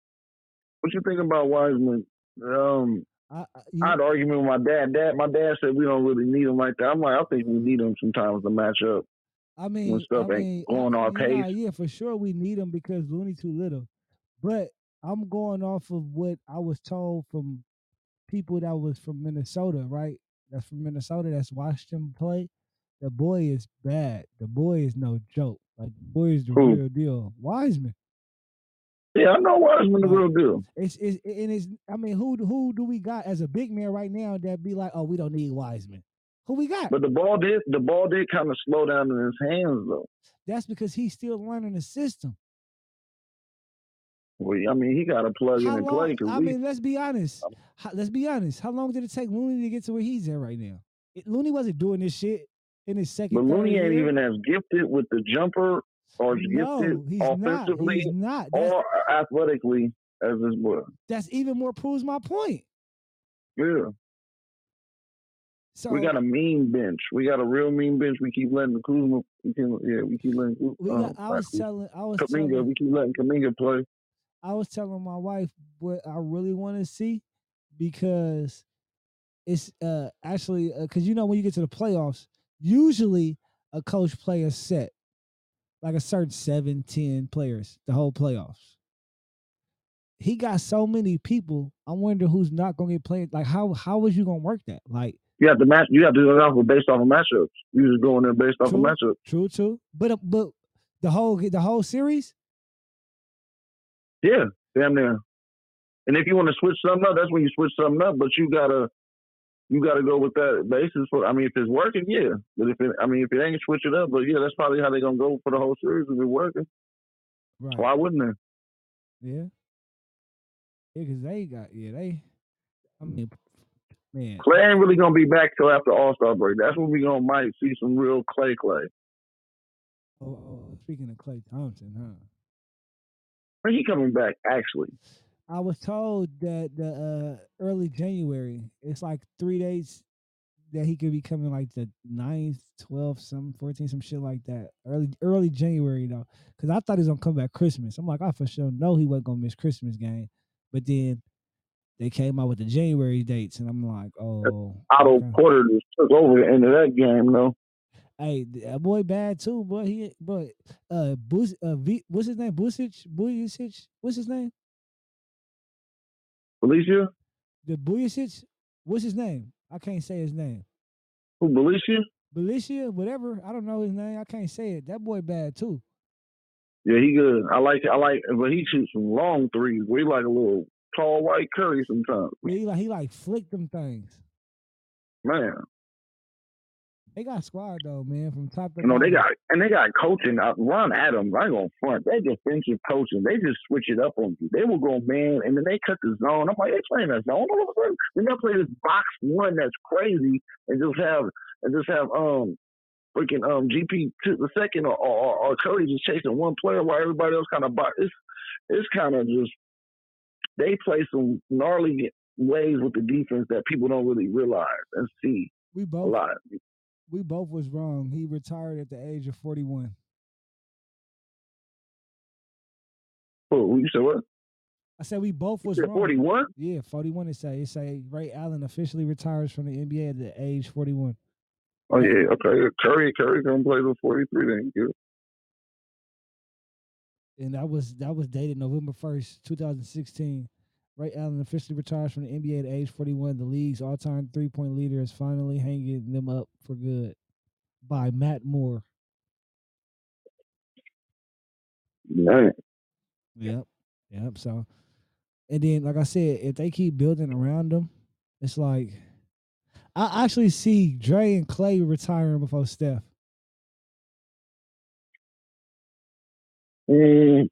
Speaker 7: What you think about Wiseman? Um,
Speaker 1: I, I,
Speaker 7: had an argument with my dad. Dad, my dad said we don't really need him like that. I'm like, I think we need him sometimes to match up.
Speaker 1: I mean, when
Speaker 7: stuff
Speaker 1: I
Speaker 7: ain't
Speaker 1: mean,
Speaker 7: going
Speaker 1: I,
Speaker 7: our
Speaker 1: yeah,
Speaker 7: pace.
Speaker 1: yeah, for sure we need him because Looney too little. But I'm going off of what I was told from people that was from Minnesota, right? That's from Minnesota. That's watched him play. The boy is bad. The boy is no joke. Like the boy the
Speaker 7: Who?
Speaker 1: real deal. Wiseman.
Speaker 7: Yeah, I know Wiseman the real deal.
Speaker 1: It's it's and it's. I mean, who who do we got as a big man right now that be like, oh, we don't need Wiseman? Who we got?
Speaker 7: But the ball did the ball did kind of slow down in his hands though.
Speaker 1: That's because he's still learning the system.
Speaker 7: Well, I mean, he got to plug in and
Speaker 1: long?
Speaker 7: play
Speaker 1: I
Speaker 7: we.
Speaker 1: mean, let's be honest. How, let's be honest. How long did it take Looney to get to where he's at right now? It, Looney wasn't doing this shit in his second.
Speaker 7: but Looney ain't even as gifted with the jumper or
Speaker 1: No,
Speaker 7: gifted
Speaker 1: not.
Speaker 7: offensively
Speaker 1: He's not.
Speaker 7: Or athletically as this boy.
Speaker 1: that's even more proves my point.
Speaker 7: Yeah,
Speaker 1: So
Speaker 7: we got a mean bench. We got a real mean bench. We keep letting the Kuzma. We can, yeah, we keep letting.
Speaker 1: We
Speaker 7: um,
Speaker 1: I was telling. I was
Speaker 7: Kuminga.
Speaker 1: telling.
Speaker 7: We keep letting Kuminga play.
Speaker 1: I was telling my wife what I really want to see because it's uh actually because you know when you get to the playoffs, usually a coach play a set like a certain seven, ten players the whole playoffs. He got so many people. I wonder who's not gonna get played. Like how how was you gonna work that? Like
Speaker 7: You have to match. You have to do it off of based off of matchups. You just going there based off
Speaker 1: True.
Speaker 7: of matchups.
Speaker 1: true, true. But uh, but the whole the whole series.
Speaker 7: Yeah, damn near. And if you want to switch something up, that's when you switch something up. But you gotta, you gotta go with that basis. For I mean, if it's working, yeah. But if it, I mean, if it ain't, switch it up. But yeah, that's probably how they're gonna go for the whole series if it's working.
Speaker 1: Right.
Speaker 7: Why wouldn't they?
Speaker 1: Yeah. Yeah, because they got yeah they. I mean, man.
Speaker 7: Klay ain't really gonna be back till after All Star break. That's when we gonna might see some real Klay Klay.
Speaker 1: Oh, oh, oh speaking of Klay Thompson, huh?
Speaker 7: When he coming back? Actually,
Speaker 1: I was told that the uh, early January, it's like three days that he could be coming like the 9th, 12th, some 14, some shit like that. Early early January though. Cause I thought he was gonna come back Christmas. I'm like, I for sure know he wasn't gonna miss Christmas game. But then they came out with the January dates and I'm like, oh
Speaker 7: Otto
Speaker 1: okay.
Speaker 7: Porter just took over the end of that game though.
Speaker 1: Hey, th- that boy bad too, boy. He but uh Bus uh v, what's his name? Busic? Bujicic? What's his name?
Speaker 7: Felicia,
Speaker 1: The Bujicic? What's his name? I can't say his name.
Speaker 7: who Felicia?
Speaker 1: Belicia, whatever. I don't know his name. I can't say it. That boy bad too.
Speaker 7: Yeah, he good. I like I like, but he shoots some long threes. We like a little tall white Curry sometimes.
Speaker 1: Yeah, he like he like flick them things.
Speaker 7: Man,
Speaker 1: They got squad though, man, from top to
Speaker 7: you know they got and they got coaching. Uh, Ron Adams, I ain't gonna front. They defensive coaching. They just switch it up on you. They will go man, and then they cut the zone. I'm like, they playing a zone all of a sudden. Then they play this box one that's crazy, and just have and just have um freaking um GP to the second or, or, or Curry just chasing one player while everybody else kind of box. It's it's kind of just they play some gnarly ways with the defense that people don't really realize and see
Speaker 1: We
Speaker 7: a
Speaker 1: both
Speaker 7: lot.
Speaker 1: We both was wrong. He retired at the age of forty one.
Speaker 7: Oh, you said what?
Speaker 1: I said we both was
Speaker 7: said
Speaker 1: wrong.
Speaker 7: 41?
Speaker 1: Yeah, forty one. It say it say Ray Allen officially retires from the NBA at the age forty one.
Speaker 7: Oh yeah, okay. Curry, Curry gonna play till forty three. Thank you
Speaker 1: and that was that was dated November first, two thousand sixteen. Ray Allen officially retires from the NBA at age forty one. The league's all time three point leader is finally hanging them up for good by Matt Moore.
Speaker 7: man.
Speaker 1: Yep, yep. So, and then like I said, if they keep building around them, it's like I actually see Dre and Klay retiring before Steph.
Speaker 7: Mm.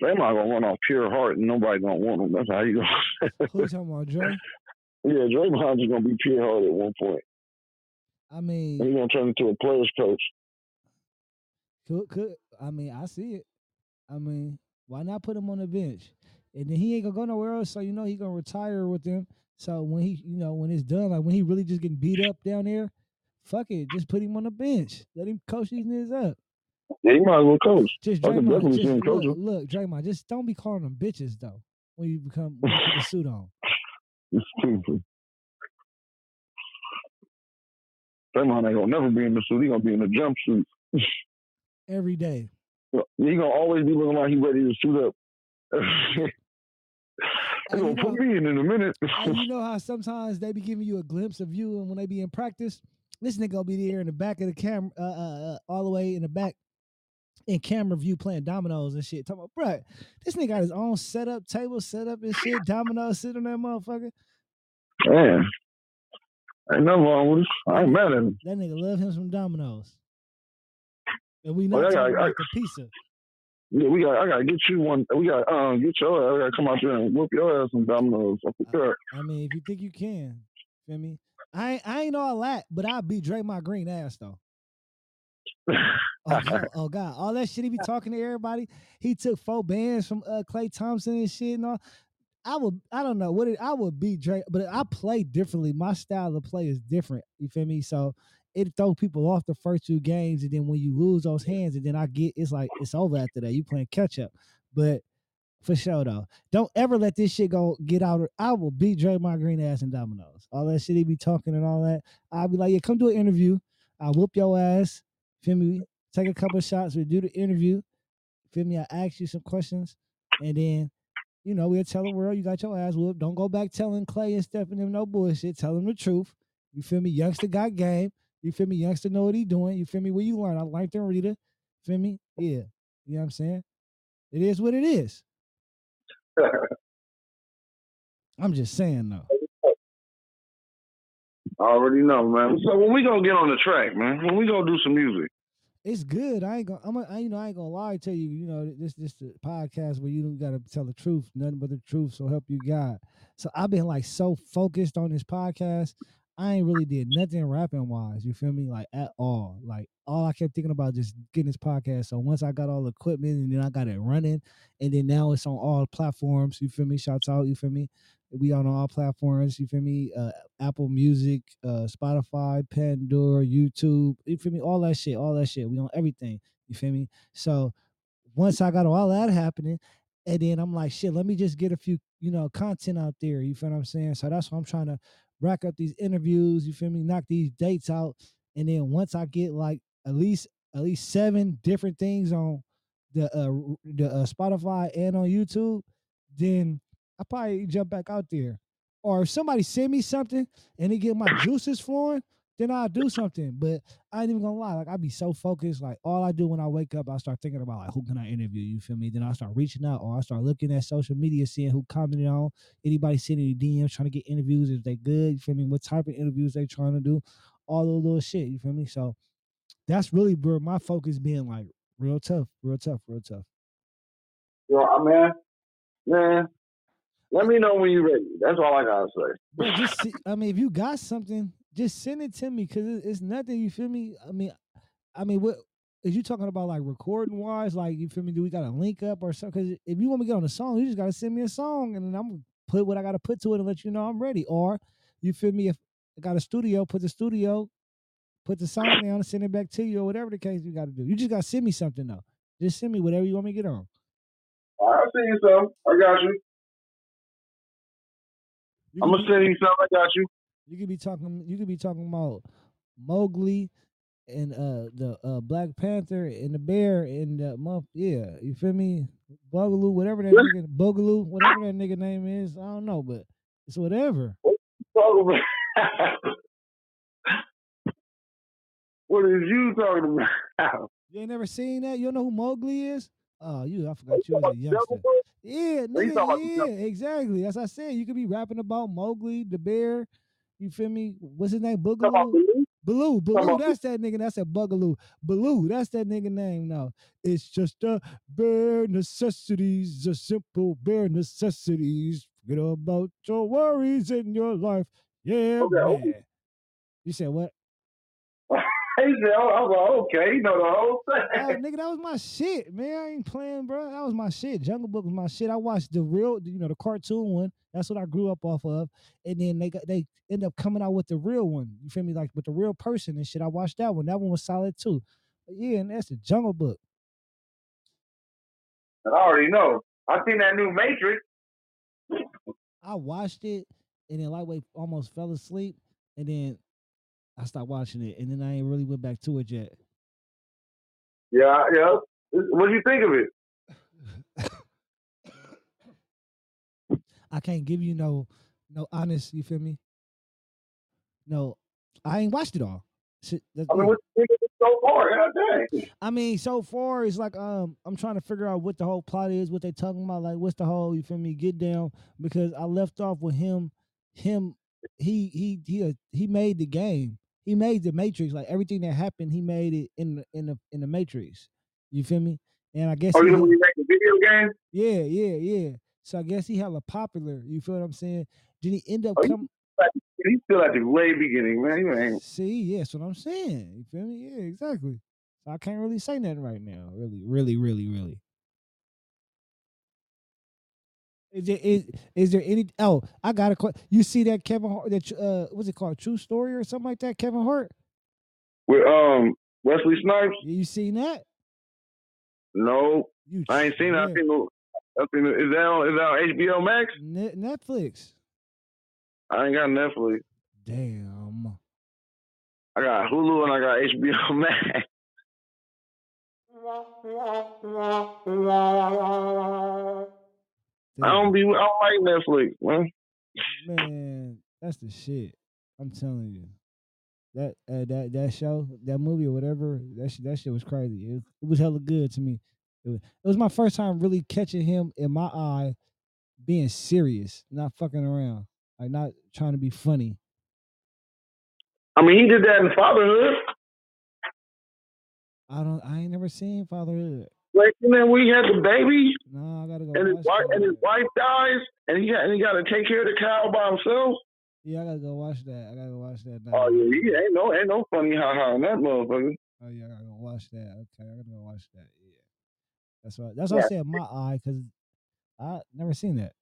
Speaker 7: They might gonna run off pure heart and nobody gonna want them. That's how you go.
Speaker 1: Who you talking about, Dre?
Speaker 7: yeah, Draymond's just gonna be pure heart at one point.
Speaker 1: I mean,
Speaker 7: he's gonna turn into a player's coach.
Speaker 1: Could could I mean I see it. I mean, why not put him on the bench? And then he ain't gonna go nowhere else, so you know he gonna retire with them. So when he you know when it's done, like when he really just getting beat up down there, fuck it, just put him on the bench. Let him coach these niggas up.
Speaker 7: Yeah, he might as well coach.
Speaker 1: Just
Speaker 7: I
Speaker 1: Draymond,
Speaker 7: definitely see
Speaker 1: just look,
Speaker 7: coaching.
Speaker 1: look, Draymond, just don't be calling them bitches though. When you become when you put the suit on.
Speaker 7: It's stupid. Draymond ain't gonna never be in the suit. He gonna be in the jumpsuit.
Speaker 1: every day.
Speaker 7: He gonna always be looking like he ready to shoot up.
Speaker 1: Hey,
Speaker 7: They gonna put me in in a minute.
Speaker 1: You know how sometimes they be giving you a glimpse of you, and when they be in practice, this nigga gonna be there in the back of the camera, uh, uh, uh, all the way in the back, in camera view, playing dominoes and shit. Talking about, bruh, this nigga got his own setup, table set up and shit, dominoes sitting on that motherfucker.
Speaker 7: Man, ain't nothing wrong with it. I ain't mad at him.
Speaker 1: That nigga love him some dominoes. And we
Speaker 7: know
Speaker 1: Oh,
Speaker 7: yeah,
Speaker 1: talking
Speaker 7: I-
Speaker 1: the pizza.
Speaker 7: Yeah, we got. I gotta get you one. We got. Um, get your. I gotta come out there and whoop your ass some dominoes. I.
Speaker 1: I mean, if you think you can, feel me? I ain't, I ain't all that, but I beat Draymond Green ass though. Oh, God, oh God, all that shit he be talking to everybody. He took four bands from uh, Klay Thompson and shit and all. I would, I don't know what it. I would beat Drake, but I play differently. My style of play is different. You feel me? So it throw people off the first two games, and then when you lose those hands, and then I get it's like it's over after that. You playing catch up, but For sure though. Don't ever let this shit go get out. I will beat Draymond Green ass in dominoes. All that shit he be talking and all that. I'll be like, yeah, come do an interview. I'll whoop your ass. Feel me? Take a couple shots. We do the interview. Feel me? I ask you some questions, and then you know we'll tell the world you got your ass whooped. Don't go back telling Klay and Stephanie them no bullshit. Tell them the truth. You feel me? Youngster got game. You feel me? Youngster know what he doing. You feel me? Where you learn? I learned in Rita. Feel me? Yeah. You know what I'm saying? It is what it is. I'm just saying though.
Speaker 7: I already know, man. So when we gonna get on the track, man? When we gonna do some music?
Speaker 1: It's good. I ain't gonna. I'm. A, I, you know, I ain't gonna lie to you. You know, this this the podcast where you don't gotta tell the truth, nothing but the truth. So help you God. So I've been like so focused on this podcast. I ain't really did nothing rapping wise. You feel me? Like at all. Like all I kept thinking about just getting this podcast. So once I got all the equipment and then I got it running, and then now it's on all platforms. You feel me? Shouts out. You feel me? We on all platforms. You feel me? Uh, Apple Music, uh, Spotify, Pandora, YouTube. You feel me? All that shit. All that shit. We on everything. You feel me? So once I got all that happening, and then I'm like, shit, let me just get a few, you know, content out there. You feel what I'm saying? So that's what I'm trying to rack up these interviews. You feel me? Knock these dates out, and then once I get like at least at least seven different things on the uh the uh, Spotify and on YouTube, then I probably jump back out there. Or if somebody send me something and they get my juices flowing, then I'll do something. But I ain't even gonna lie, like I be so focused. Like all I do when I wake up, I start thinking about like who can I interview? You feel me? Then I start reaching out, or I start looking at social media, seeing who commented on anybody sending me DMs, trying to get interviews. If they good, you feel me? What type of interviews they trying to do? All the little shit. You feel me? So that's really where my focus being like real tough, real tough, real tough.
Speaker 7: Yo, I man, man. Let me know when you're ready. That's all I gotta say.
Speaker 1: Bro, just see, I mean, if you got something, just send it to me because it's nothing. You feel me? I mean, I mean, what is you talking about? Like recording wise, like you feel me? Do we got a link up or something? Because if you want me to get on a song, you just got to send me a song, and then I'm gonna put what I got to put to it and let you know I'm ready. Or you feel me? If I got a studio, put the studio, put the song down, and send it back to you, or whatever the case you got to do. You just got to send me something though. Just send me whatever you want me to get on.
Speaker 7: I'll send you some. I got you.
Speaker 1: You
Speaker 7: I'm gonna send you some. I got you.
Speaker 1: You could be talking. You could be talking about Mowgli and uh the uh Black Panther and the bear and the month. Yeah, you feel me? Boogaloo, whatever that nigga, Boogaloo, whatever that nigga name is. I don't know, but it's whatever.
Speaker 7: What is you talking about?
Speaker 1: You ain't never seen that? You don't know who Mowgli is? Oh, you! I forgot you was a youngster. Yeah, nigga,
Speaker 7: talking about the
Speaker 1: yeah, exactly. As I said, you could be rapping about Mowgli, the bear. You feel me? What's his name? Boogaloo.
Speaker 7: Baloo?
Speaker 1: Baloo, that's that nigga. That's a Bugaloo. Baloo, that's that nigga name now. It's just a bare necessities, a simple bare necessities. Forget about your worries in your life. Yeah,
Speaker 7: Okay, okay.
Speaker 1: man. You said what?
Speaker 7: Oh, I was like, okay, you know the whole
Speaker 1: Oh,
Speaker 7: thing.
Speaker 1: nigga, that was my shit, man. I ain't playing, bro. That was my shit. Jungle Book was my shit. I watched the real, you know, the cartoon one. That's what I grew up off of. And then they got they end up coming out with the real one. You feel me? Like with the real person and shit. I watched that one. That one was solid too. But yeah, and that's the Jungle Book.
Speaker 7: I already know. I seen that new Matrix.
Speaker 1: I watched it and then lightweight almost fell asleep. And then I stopped watching it. And then I ain't really went back to it yet.
Speaker 7: Yeah, yeah. What do you think of it?
Speaker 1: I can't give you no no honest, you feel me? No, I ain't watched it all. Shit,
Speaker 7: I mean, what you think so far?
Speaker 1: I mean, so far it's like um I'm trying to figure out what the whole plot is, what they talking about, like what's the whole you feel me get down because I left off with him, him he he he uh, he made the game, he made the Matrix, like everything that happened, he made it in the in the in the Matrix. You feel me? And I guess
Speaker 7: Oh,
Speaker 1: he,
Speaker 7: you know when a video game?
Speaker 1: yeah yeah yeah. So I guess he hella popular. You feel what I'm saying? Did he end up
Speaker 7: Oh, you-
Speaker 1: coming?
Speaker 7: He's still at the way beginning, man.
Speaker 1: See, yeah, that's what I'm saying. You feel me? Yeah, exactly. So I can't really say nothing right now. Really, really, really, really. Is there is, is there any? Oh, I got a question. You see that Kevin Hart? That uh, what's it called? True Story or something like that? Kevin Hart.
Speaker 7: With um Wesley Snipes?
Speaker 1: You seen that?
Speaker 7: No,
Speaker 1: You
Speaker 7: I ain't seen it. I
Speaker 1: trip.
Speaker 7: seen the I think is that on is that on HBO Max?
Speaker 1: Ne- Netflix.
Speaker 7: I ain't got Netflix.
Speaker 1: Damn.
Speaker 7: I got Hulu and I got HBO Max. I don't be I don't like Netflix, man.
Speaker 1: Man, that's the shit. I'm telling you. That uh, that that show, that movie or whatever, that shit, that shit was crazy. It, it was hella good to me. It was, it was my first time really catching him in my eye, being serious, not fucking around, like not trying to be funny.
Speaker 7: I mean, he did that in Fatherhood.
Speaker 1: I don't. I ain't never seen Fatherhood.
Speaker 7: Like, and then we had the baby,
Speaker 1: No, I gotta go.
Speaker 7: and his wife and his wife dies, and he got and he got to take care of the cow by himself.
Speaker 1: Yeah, I gotta go watch that. I gotta go watch that. Now.
Speaker 7: Oh yeah, he ain't no ain't no funny ha ha in that motherfucker.
Speaker 1: Oh yeah, I gotta go watch that. Okay, I gotta go watch that. Yeah, that's what. That's what I said. My eye, because I never seen that.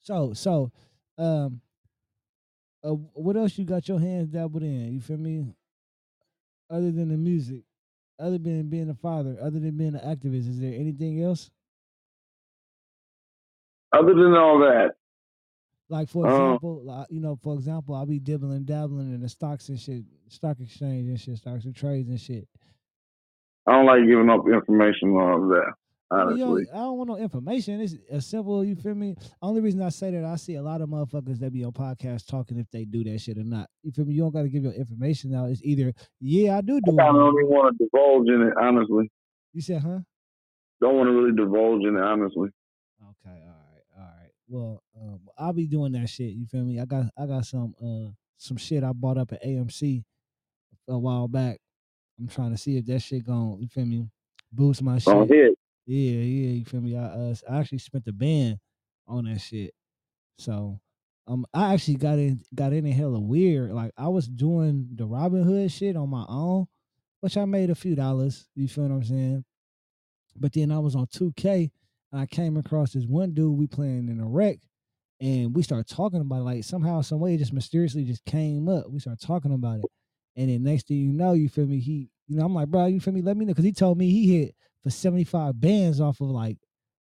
Speaker 1: So so, um, uh, what else you got your hands dabbled in? You feel me? Other than the music, other than being a father, other than being an activist, is there anything else?
Speaker 7: Other than all that,
Speaker 1: Like for
Speaker 7: Uh,
Speaker 1: example, like, you know, for example, I'll be dibbling dabbling in the stocks and shit, stock exchange and shit, stocks and trades and shit.
Speaker 7: I don't like giving up information on that.
Speaker 1: I,
Speaker 7: Honestly,
Speaker 1: don't, I don't want no information. It's a simple. You feel me? Only reason I say that I see a lot of motherfuckers that be on podcasts talking if they do that shit or not. You feel me? You don't got to give your information out. It's either yeah, I do
Speaker 7: I
Speaker 1: do it.
Speaker 7: don't even want to divulge in it. Honestly,
Speaker 1: You said, huh?
Speaker 7: don't want to really divulge in it. Honestly,
Speaker 1: Okay, all right, all right. Well, um, I'll be doing that shit. You feel me? I got I got some uh some shit I bought up at AMC a while back. I'm trying to see if that shit gon' you feel me boost my shit.
Speaker 7: hit.
Speaker 1: Yeah, yeah, yeah, you feel me? I uh, I actually spent the band on that shit. So um I actually got in got in hella weird. Like I was doing the Robinhood shit on my own, which I made a few dollars. You feel what I'm saying? But then I was on 2K and I came across this one dude we playing in a wreck and we started talking about it. Like somehow, some way it just mysteriously just came up. We started talking about it. And then next thing you know, you feel me? He, you know, I'm like, bro, you feel me? Let me know. Cause he told me he hit for 75 bands off of like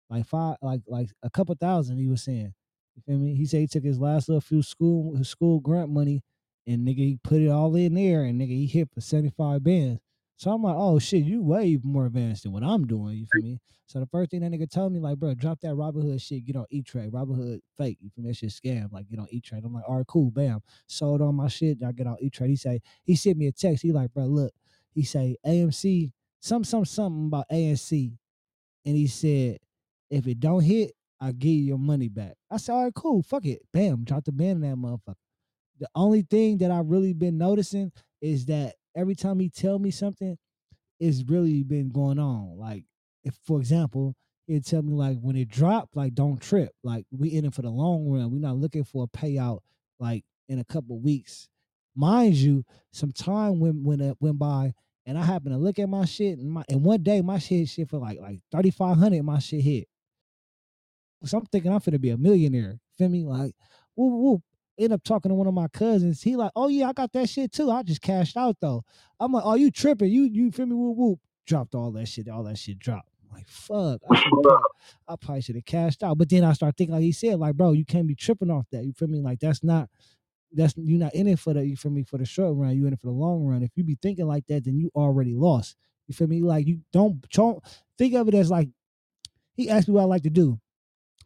Speaker 1: like five like like a couple thousand, he was saying. You feel me? He said he took his last little few school school grant money and nigga he put it all in there and nigga he hit for 75 bands. So I'm like, oh shit, you way more advanced than what I'm doing. You feel me? So the first thing that nigga told me, like, bro, drop that Robinhood shit, get on E Trade. Robinhood fake. You feel me? That shit scam. Like, get on E Trade. I'm like, all right, cool, bam. Sold on my shit. I get on E Trade. He say, he sent me a text. He like, bro, look. He say AMC, some, some, something about AMC. And he said, if it don't hit, I give you your money back. I said, all right, cool, fuck it. Bam, drop the band in that motherfucker. The only thing that I've really been noticing is that every time he tell me something, it's really been going on. Like, if for example, he'd tell me like when it dropped, like don't trip. Like we in it for the long run. We're not looking for a payout like in a couple weeks. Mind you, some time went went went by, and I happened to look at my shit, and my and one day my shit shit for like like thirty five hundred. My shit hit. So I'm thinking I'm finna be a millionaire. Feel me? Like, whoop whoop. End up talking to one of my cousins. He like, oh yeah, I got that shit too. I just cashed out though. I'm like, oh, you tripping? You you feel me? Whoop whoop. Dropped all that shit. All that shit dropped. I'm like, fuck. I, I probably should have cashed out. But then I start thinking, like he said, like, bro, you can't be tripping off that. You feel me? Like that's not that's you're not in it for the you feel me for the short run. You in it for the long run. If you be thinking like that, then you already lost. You feel me? Like you don't don't think of it as like he asked me what I like to do.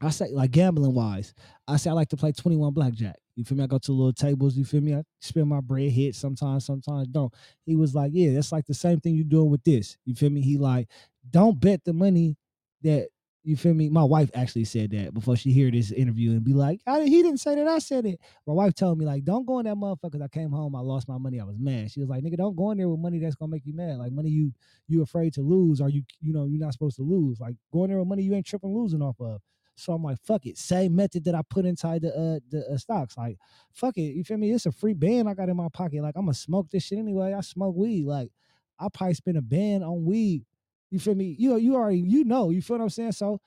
Speaker 1: I say like gambling wise, I say I like to play 21 blackjack. You feel me? I go to little tables, you feel me? I spend my bread hit sometimes, sometimes don't. He was like, Yeah, that's like the same thing you're doing with this. You feel me? He like, don't bet the money that you feel me. My wife actually said that before she hear this interview and be like, he didn't say that. I said it. My wife told me like, don't go in that motherfucker. I came home, I lost my money. I was mad. She was like, nigga, don't go in there with money that's gonna make you mad. Like money you you afraid to lose, or you you know you're not supposed to lose. Like go in there with money you ain't tripping losing off of. So I'm like, fuck it. Same method that I put inside the uh the uh, stocks. Like, fuck it. You feel me? It's a free band I got in my pocket. Like, I'm gonna smoke this shit anyway. I smoke weed. Like, I probably spend a band on weed. You feel me? You you already you know. You feel what I'm saying? So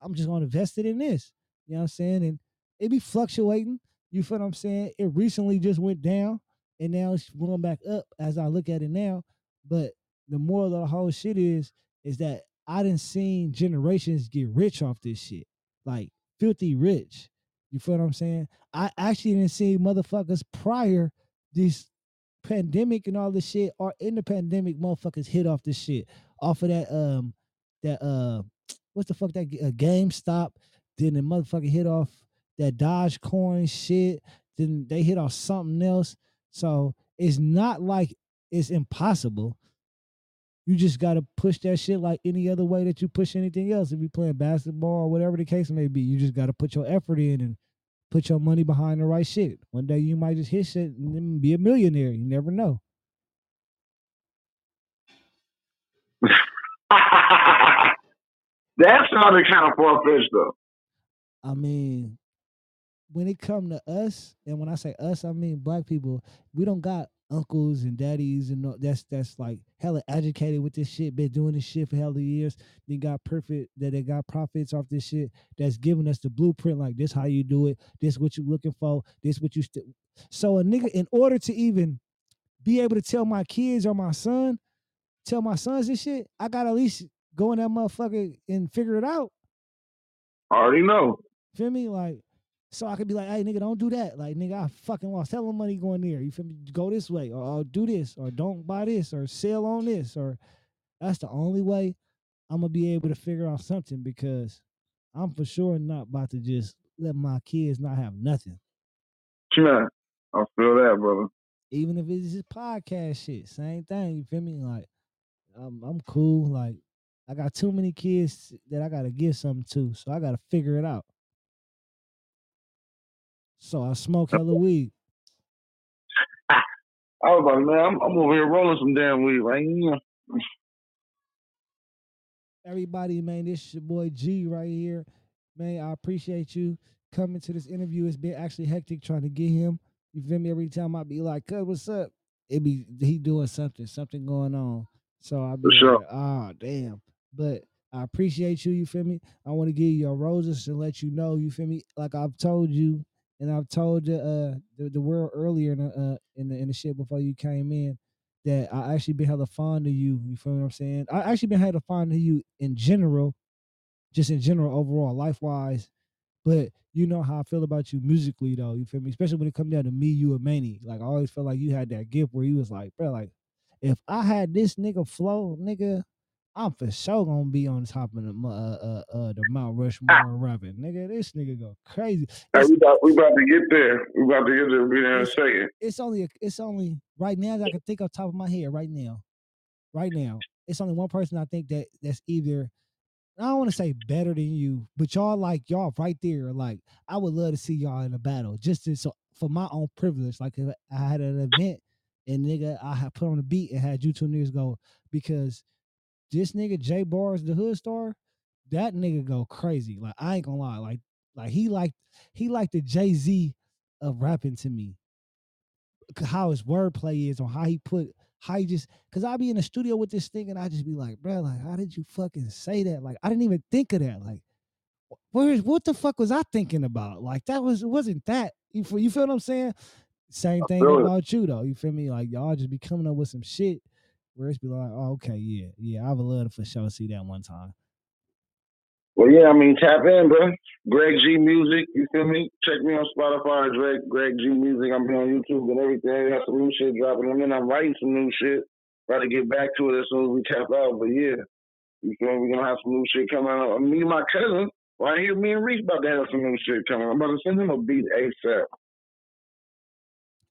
Speaker 1: I'm just gonna invest it in this. You know what I'm saying? And it be fluctuating. You feel what I'm saying? It recently just went down and now it's going back up as I look at it now. But the moral of the whole shit is, is that I didn't seen generations get rich off this shit, like filthy rich. You feel what I'm saying? I actually didn't see motherfuckers prior this pandemic and all this shit, or in the pandemic, motherfuckers hit off this shit off of that um that uh what's the fuck that uh, GameStop. Then the motherfucker hit off that Dogecoin shit. Then they hit off something else. So it's not like it's impossible. You just gotta push that shit like any other way that you push anything else. If you playing basketball or whatever the case may be, you just gotta put your effort in and put your money behind the right shit. One day you might just hit shit and be a millionaire. You never know.
Speaker 7: that sounded kind of far fetched though.
Speaker 1: I mean, when it come to us, and when I say us, I mean black people, we don't got uncles and daddies and that's that's like hella educated with this shit, been doing this shit for hella years. They got perfect that they got profits off this shit that's giving us the blueprint, like this how you do it, this what you looking for, this what you st-. so a nigga in order to even be able to tell my kids or my son, tell my sons this shit, I gotta at least go in that motherfucker and figure it out.
Speaker 7: I already know.
Speaker 1: Feel me? Like, so I could be like, hey, nigga, don't do that. Like, nigga, I fucking lost hella money going there. You feel me? Go this way, or, or do this, or don't buy this, or sell on this, or that's the only way I'm gonna be able to figure out something because I'm for sure not about to just let my kids not have nothing.
Speaker 7: Yeah, I feel that, brother.
Speaker 1: Even if it's just podcast shit, same thing. You feel me? Like, I'm I'm cool. Like, I got too many kids that I gotta give something to, so I gotta figure it out. So I smoke hella weed.
Speaker 7: I was like, man, I'm, I'm over here rolling some damn weed right here.
Speaker 1: Everybody, man, this is your boy G right here. Man, I appreciate you coming to this interview. It's been actually hectic trying to get him. You feel me? Every time I be like, cuz what's up? It be he doing something, something going on. So I be
Speaker 7: sure.
Speaker 1: like, oh damn. But I appreciate you, you feel me? I want to give you your roses and let you know, you feel me? Like I've told you, and I've told the uh the, the world earlier in the uh in the in the shit before you came in that I actually been hella fond of you. You feel what I'm saying? I actually been hella fond of you in general, just in general overall, life wise. But you know how I feel about you musically though. You feel me? Especially when it comes down to me, you and Manny. Like I always felt like you had that gift where you was like, bro, like if I had this nigga flow, nigga, I'm for sure gonna be on top of the uh, uh, uh the Mount Rushmore rapping. Nigga, this nigga go crazy.
Speaker 7: Hey, we about, we about to get there. We about to get there. Be there in a second.
Speaker 1: it's only a- it's only right now that I can think off top of my head right now. Right now. It's only one person I think that that's either I don't want to say better than you, but y'all like y'all right there. Like I would love to see y'all in a battle, just to, so for my own privilege. Like if I had an event and nigga I had put on the beat and had you two niggas go because this nigga Jay Bars, the hood star, that nigga go crazy. Like I ain't gonna lie, like like he like he like the Jay Z of rapping to me. How his wordplay is on how he put how he just because I be in the studio with this thing and I just be like, bro, like how did you fucking say that? Like I didn't even think of that. Like where's what the fuck was I thinking about? Like that was it wasn't that. You you feel what I'm saying? Same thing about you though. You feel me? Like y'all just be coming up with some shit where it's be like, oh, okay, yeah, yeah, I would love to for sure see that one time.
Speaker 7: Well, yeah, I mean, tap in, bro. Greg G Music, you feel me? Check me on Spotify, Greg, Greg G Music. I'm here on YouTube and everything. I Got some new shit dropping. I mean, I'm writing some new shit. Got to get back to it as soon as we tap out. But yeah, you feel me? We're going to have some new shit coming out. Me and my cousin, right here, me and Reese about to have some new shit coming. I'm about to send him a beat ASAP.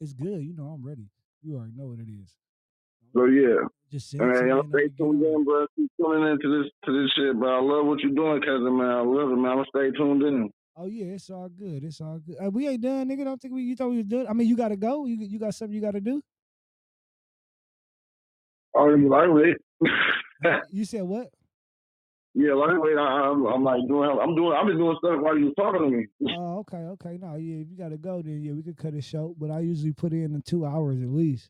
Speaker 1: It's good, you know. I'm ready. You already know what it is.
Speaker 7: So yeah.
Speaker 1: Just send
Speaker 7: And
Speaker 1: it to me
Speaker 7: y'all
Speaker 1: I
Speaker 7: stay
Speaker 1: can get
Speaker 7: tuned
Speaker 1: on it.
Speaker 7: in, bro. Keep tuning into this to this shit, bro. I love what you're doing, cousin, man. I love it, man. I'm gonna stay tuned in.
Speaker 1: Oh yeah, it's all good. It's all good. Uh, we ain't done, nigga. Don't think we. You thought we was done. I mean, you gotta go. You you got something you gotta do.
Speaker 7: Oh, you lightweight?
Speaker 1: You said what?
Speaker 7: Yeah, lightweight. I, I'm, I'm like doing. I'm doing. I've been doing stuff while you was talking to me.
Speaker 1: Oh, okay, okay. No, yeah. If you gotta go, then yeah, we could cut it short. But I usually put in two hours at least.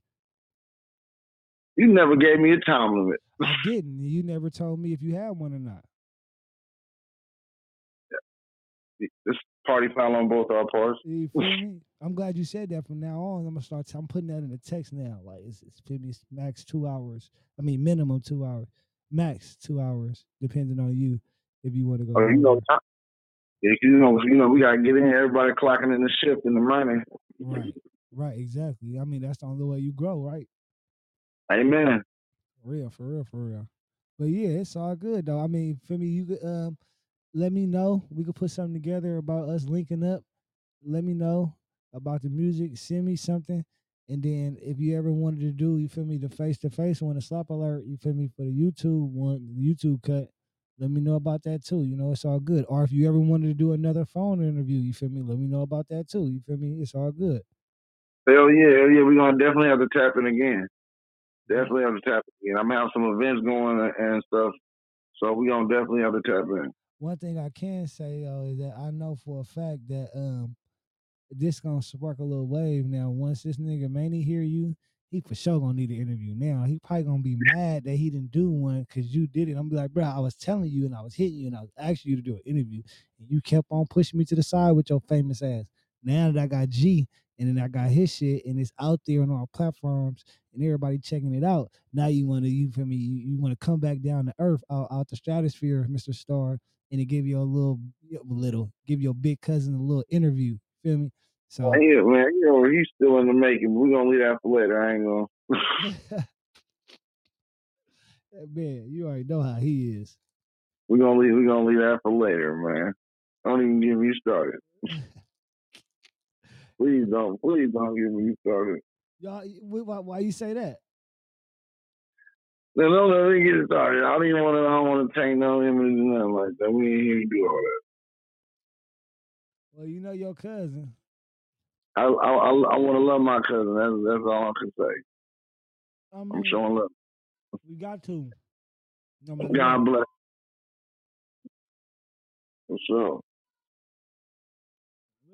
Speaker 7: You never gave me a time limit.
Speaker 1: I didn't. You never told me if you had one or not.
Speaker 7: This party foul on both our parts.
Speaker 1: You feel me? I'm glad you said that. From now on, I'm gonna start. I'm putting that in the text now. Like it's, it's it's max two hours. I mean, minimum two hours. Max two hours, depending on you if you want to go.
Speaker 7: Oh, you know, you know, you know, we gotta get in. Everybody clocking in the shift in the money.
Speaker 1: Right, right, exactly. I mean, that's the only way you grow, right?
Speaker 7: Amen.
Speaker 1: For real, for real, for real. But yeah, it's all good though. I mean, for me, you could um let me know. We could put something together about us linking up. Let me know about the music. Send me something. And then if you ever wanted to do, you feel me, the face to face one, the slap alert, you feel me, for the YouTube one, the YouTube cut, let me know about that too. You know, it's all good. Or if you ever wanted to do another phone interview, you feel me, let me know about that too. You feel me? It's all good.
Speaker 7: Hell yeah, hell yeah. We're gonna definitely have to tap in again. Definitely have to tap in again. I'm gonna have some events going and- and stuff. So we're gonna definitely have to tap in.
Speaker 1: One thing I can say though is that I know for a fact that um this gonna spark a little wave now. Once this nigga Manny hear you, he for sure gonna need an interview. Now he probably gonna be mad that he didn't do one because you did it. I'm gonna be like, bro, I was telling you and I was hitting you and I was asking you to do an interview, and you kept on pushing me to the side with your famous ass. Now that I got G and then I got his shit and it's out there on all platforms and everybody checking it out. Now you want to you feel me? You, you want to come back down to earth out, out the stratosphere, Mr. Star, and give you a little little give your big cousin a little interview. Feel me? So
Speaker 7: Yeah, man, you know, he's still in the making. We're gonna leave that for later. I ain't gonna
Speaker 1: man, you already know how he is.
Speaker 7: we're gonna leave we're gonna leave that for later, man. Don't even get me started. please don't please don't get me started.
Speaker 1: Y'all, why, why you say that?
Speaker 7: No, no, let me get it started. I don't even want to. I don't want to taint no image or nothing like that. We ain't here to do all that.
Speaker 1: Well, you know your cousin.
Speaker 7: I I I, I want to love my cousin. That's that's all I can say.
Speaker 1: I mean,
Speaker 7: I'm showing love.
Speaker 1: we got to. No
Speaker 7: God bless. For sure.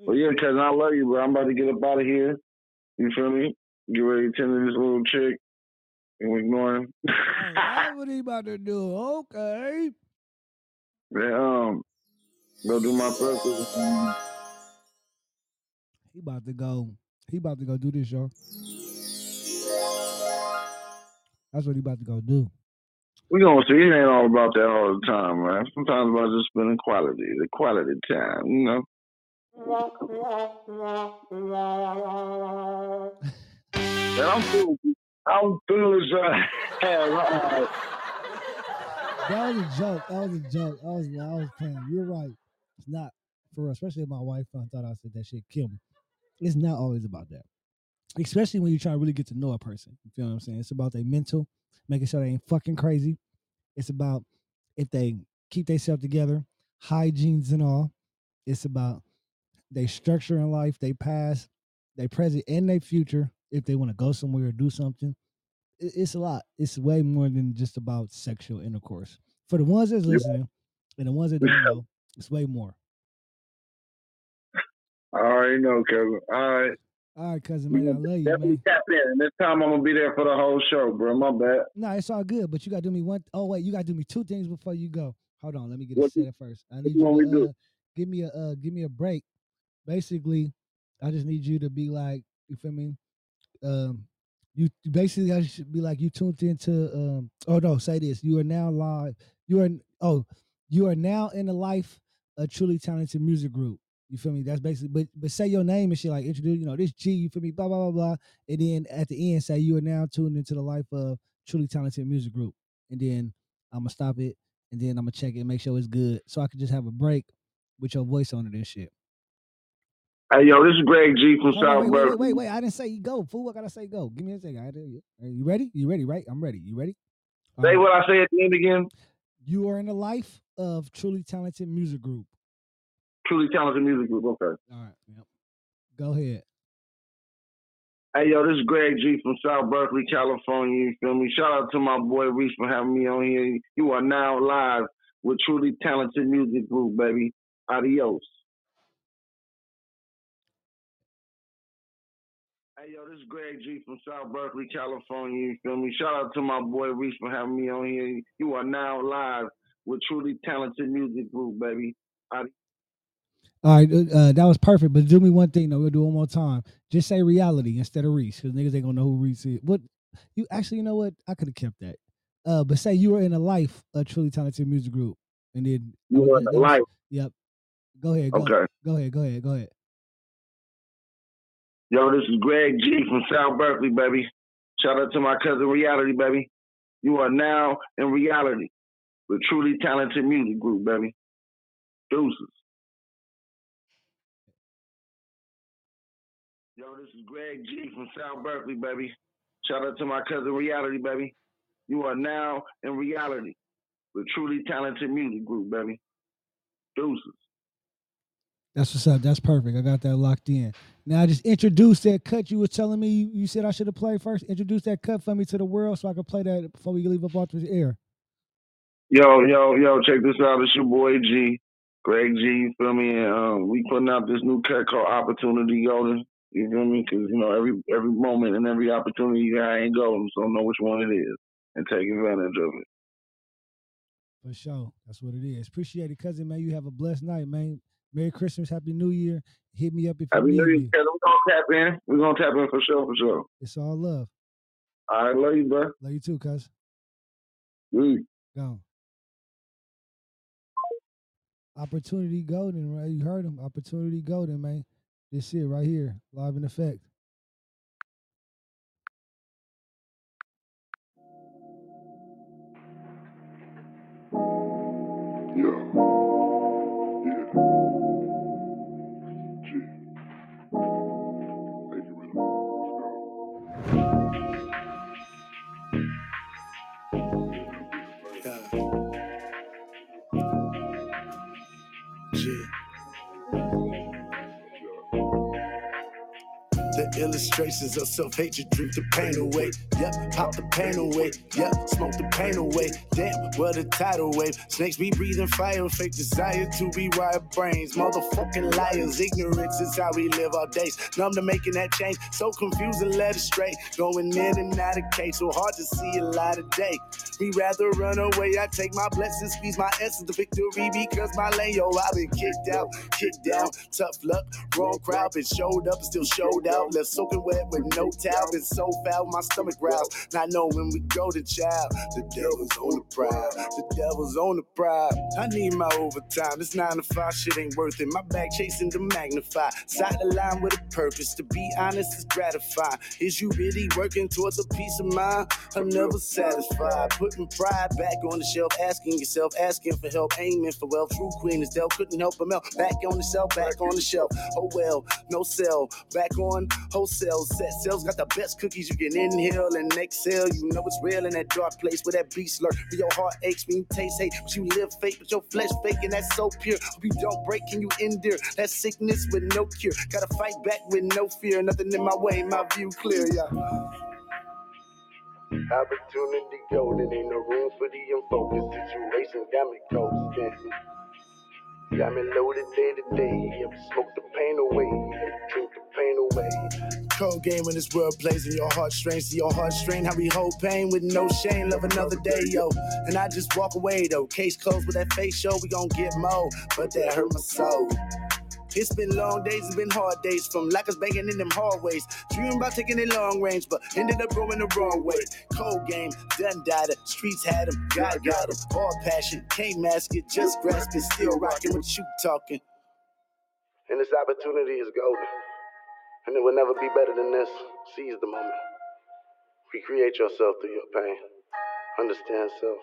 Speaker 7: But yeah, cousin, I love you, but I'm about to get up out of here. You feel me? Get ready to tend to this little chick. And ignore him.
Speaker 1: Oh, that's what he about to do. Okay.
Speaker 7: Yeah, um, go do my practice.
Speaker 1: He about to go. He about to go do this, y'all. That's what he about to go do.
Speaker 7: We gonna see. It ain't all about that all the time, man. Sometimes about just spending quality, the quality time, you know. Man, I'm feeling, I'm right.
Speaker 1: That was a joke. That was a joke. I was, I was playing. You're right. It's not for real. Especially if my wife found thought I said that shit. Kill me. It's not always about that. Especially when you try to really get to know a person. You feel what I'm saying? It's about their mental, making sure they ain't fucking crazy. It's about if they keep themselves together, hygienes and all. It's about they structure in life, they past, they present, and they future. If they want to go somewhere or do something, it's a lot. It's way more than just about sexual intercourse. For the ones that's
Speaker 7: Yeah.
Speaker 1: listening and the ones that don't know, it's way more.
Speaker 7: I already know, Kevin. All right.
Speaker 1: All right, cousin, man, I love you,
Speaker 7: definitely
Speaker 1: man.
Speaker 7: tap in. This time I'm gonna be there for the whole show, bro. My bad.
Speaker 1: No, it's all good, but you gotta do me one oh wait, you gotta do me two things before you go. Hold on, let me get it set up first. I need
Speaker 7: you to
Speaker 1: uh, give me a uh, give me a break. Basically, I just need you to be like, you feel me? Um, you you basically I should be like you tuned into um. Oh no, say this. You are now live. You are oh, you are now in the life a truly talented music group. You feel me? That's basically. But but say your name and shit like introduce. You know this G. You feel me? Blah blah blah blah. And then at the end say you are now tuned into the life of truly talented music group. And then I'm gonna stop it. And then I'm gonna check it, and make sure it's good, so I can just have a break with your voice on it and shit.
Speaker 7: Hey, yo, this is Greg G from
Speaker 1: Hold
Speaker 7: South
Speaker 1: wait, wait, wait, wait, wait. I didn't say you go. Fool, I gotta say go. Give me a second. I did- Are you ready? You ready, right? I'm ready. You ready? All
Speaker 7: Say
Speaker 1: right.
Speaker 7: what I say at the end again.
Speaker 1: You are in the life of truly talented music group.
Speaker 7: Truly talented music group. Okay.
Speaker 1: All right. Yep. Go ahead.
Speaker 7: Hey, yo, this is Greg G from South Berkeley, California. You feel me? Shout out to my boy Reese for having me on here. You are now live with Truly Talented Music Group, baby. Adios. Hey, yo, this is Greg G from South Berkeley, California. You feel me? Shout out to my boy Reese for having me on here. You are now live with Truly Talented Music Group, baby.
Speaker 1: All right, uh, uh, that was perfect. But do me one thing though. We'll do one more time. Just say reality instead of Reese, because niggas ain't gonna know who Reese is. What you actually, you know what? I could have kept that. Uh, but say you were in a life a truly talented music group, and then
Speaker 7: You were in a
Speaker 1: was-
Speaker 7: life.
Speaker 1: Yep. Go ahead. Go,
Speaker 7: Okay.
Speaker 1: Go ahead. Go ahead. Go ahead.
Speaker 7: Yo, this is Greg G from South Berkeley, baby. Shout out to my cousin Reality, baby. You are now in reality with truly talented music group, baby. Deuces. Yo, this is Greg G from South Berkeley, baby. Shout out to my cousin Reality, baby. You are now in reality with truly talented music group, baby. Deuces.
Speaker 1: That's what's up. That's perfect. I got that locked in. Now just introduce that cut you was telling me you, you said I should have played first. Introduce that cut for me to the world so I can play that before we leave up off the air.
Speaker 7: Yo, yo, yo, check this out. It's your boy G, Greg G, you feel me? And um, we putting out this new cut called Opportunity Golden. You feel me? Because, you know, every every moment and every opportunity you got ain't golden, so know which one it is and take advantage of it.
Speaker 1: For sure. That's what it is. Appreciate it, cousin, man. You have a blessed night, man. Merry Christmas, Happy New Year. Hit me up if
Speaker 7: Happy
Speaker 1: you
Speaker 7: New
Speaker 1: need
Speaker 7: Year,
Speaker 1: me.
Speaker 7: We're going to tap in. We're going to tap in for sure, for sure.
Speaker 1: It's all love.
Speaker 7: All right, love you, bro.
Speaker 1: Love you too, cuz.
Speaker 7: Peace.
Speaker 1: Go. Opportunity Golden, right? You heard him. Opportunity Golden, man. This it right here, live in effect.
Speaker 6: The illustrations of self-hatred drink the pain away. Yep, pop the pain away. Yep, smoke the pain away. Damn, what a tidal wave. Snakes be breathing fire, fake desire to be wired brains. Motherfucking liars, ignorance is how we live our days. Numb to making that change, so confused and led astray. Going in and out of case, so hard to see a light of day. We rather run away. I take my blessings, squeeze my essence to victory because my lane, yo, I've been kicked out, kicked down. Tough luck, wrong crowd, been showed up and still showed out. Left soaking wet with no towel, been so foul, my stomach growls. Not knowing when we go to child. The devil's on the prowl, the devil's on the prowl. I need my overtime. This nine to five shit ain't worth it. My back chasing to magnify. Side the line with a purpose. To be honest, is gratifying. Is you really working towards a peace of mind? I'm never satisfied. Putting pride back on the shelf, asking yourself, asking for help, aiming for wealth. True queen is dealt, couldn't help but melt. Back on the shelf, back on the shelf. Oh well, no sell. Back on wholesale set. Sales got the best cookies you can inhale and exhale. You know it's real in that dark place where that beast lurk. Where your heart aches when you taste hate, but you live fake, but your flesh fake, and that's so pure. Hope you don't break, can you endure that sickness with no cure? Gotta fight back with no fear. Nothing in my way, my view clear, yeah. Opportunity golden, ain't no room for the unfocused situation. Got me coasting. Got me loaded day to day. Smoke the pain away. Drink the pain away. Cold game when this world plays in your heartstrings. See your heartstring, how we hold pain with no shame. Love another day, yo. And I just walk away though. Case closed with that face show. We gon' get more, but that hurt my soul. It's been long days, it's been hard days from lackers banging in them hallways. Dreaming about taking it long range, but ended up going the wrong way. Cold game, done died it. Streets had him, God got him. All passion, can't mask it, just grasp it. Still rocking what you talking. And this opportunity is golden. And it will never be better than this. Seize the moment. Recreate yourself through your pain. Understand self.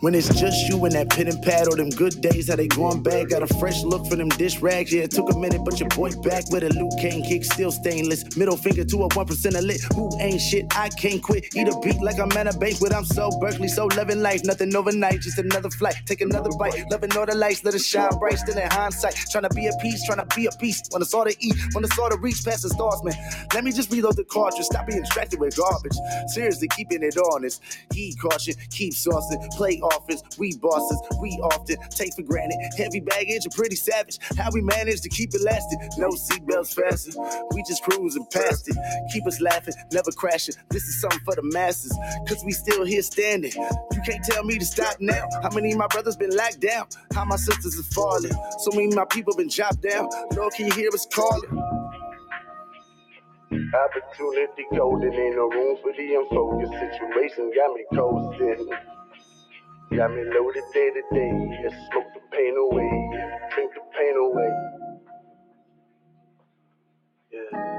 Speaker 6: When it's just you and that pen and pad or them good days, how they going bad. Got a fresh look for them dish rags. Yeah, it took a minute, but your boy back with a Luke Kane kick, still stainless. Middle finger to a 1% of lit. Who ain't shit? I can't quit. Eat a beat like I'm at a bank, banquet. I'm so Berkeley, so loving life. Nothing overnight, just another flight. Take another bite. Loving all the lights, let it shine bright. Still in hindsight. Trying to be a piece, trying to be a beast. When it's all to eat, when it's all to reach past the stars, man. Let me just reload the cartridge. Stop being distracted with garbage. Seriously, keeping it honest. Heed caution, keep saucing. Play offense. We bosses, we often take for granted. Heavy baggage and pretty savage. How we manage to keep it lasting. No seatbelts fasten. We just cruising past it. Keep us laughing, never crashing. This is something for the masses. Cause we still here standing. You can't tell me to stop now. How many of my brothers been locked down? How my sisters are falling. So many of my people been chopped down. Lord, can you hear us calling? Opportunity golden, ain't no room for the unfocused. Situation got me coasting. Got me loaded day to day. Yeah, smoke the pain away. Drink the pain away. Yeah.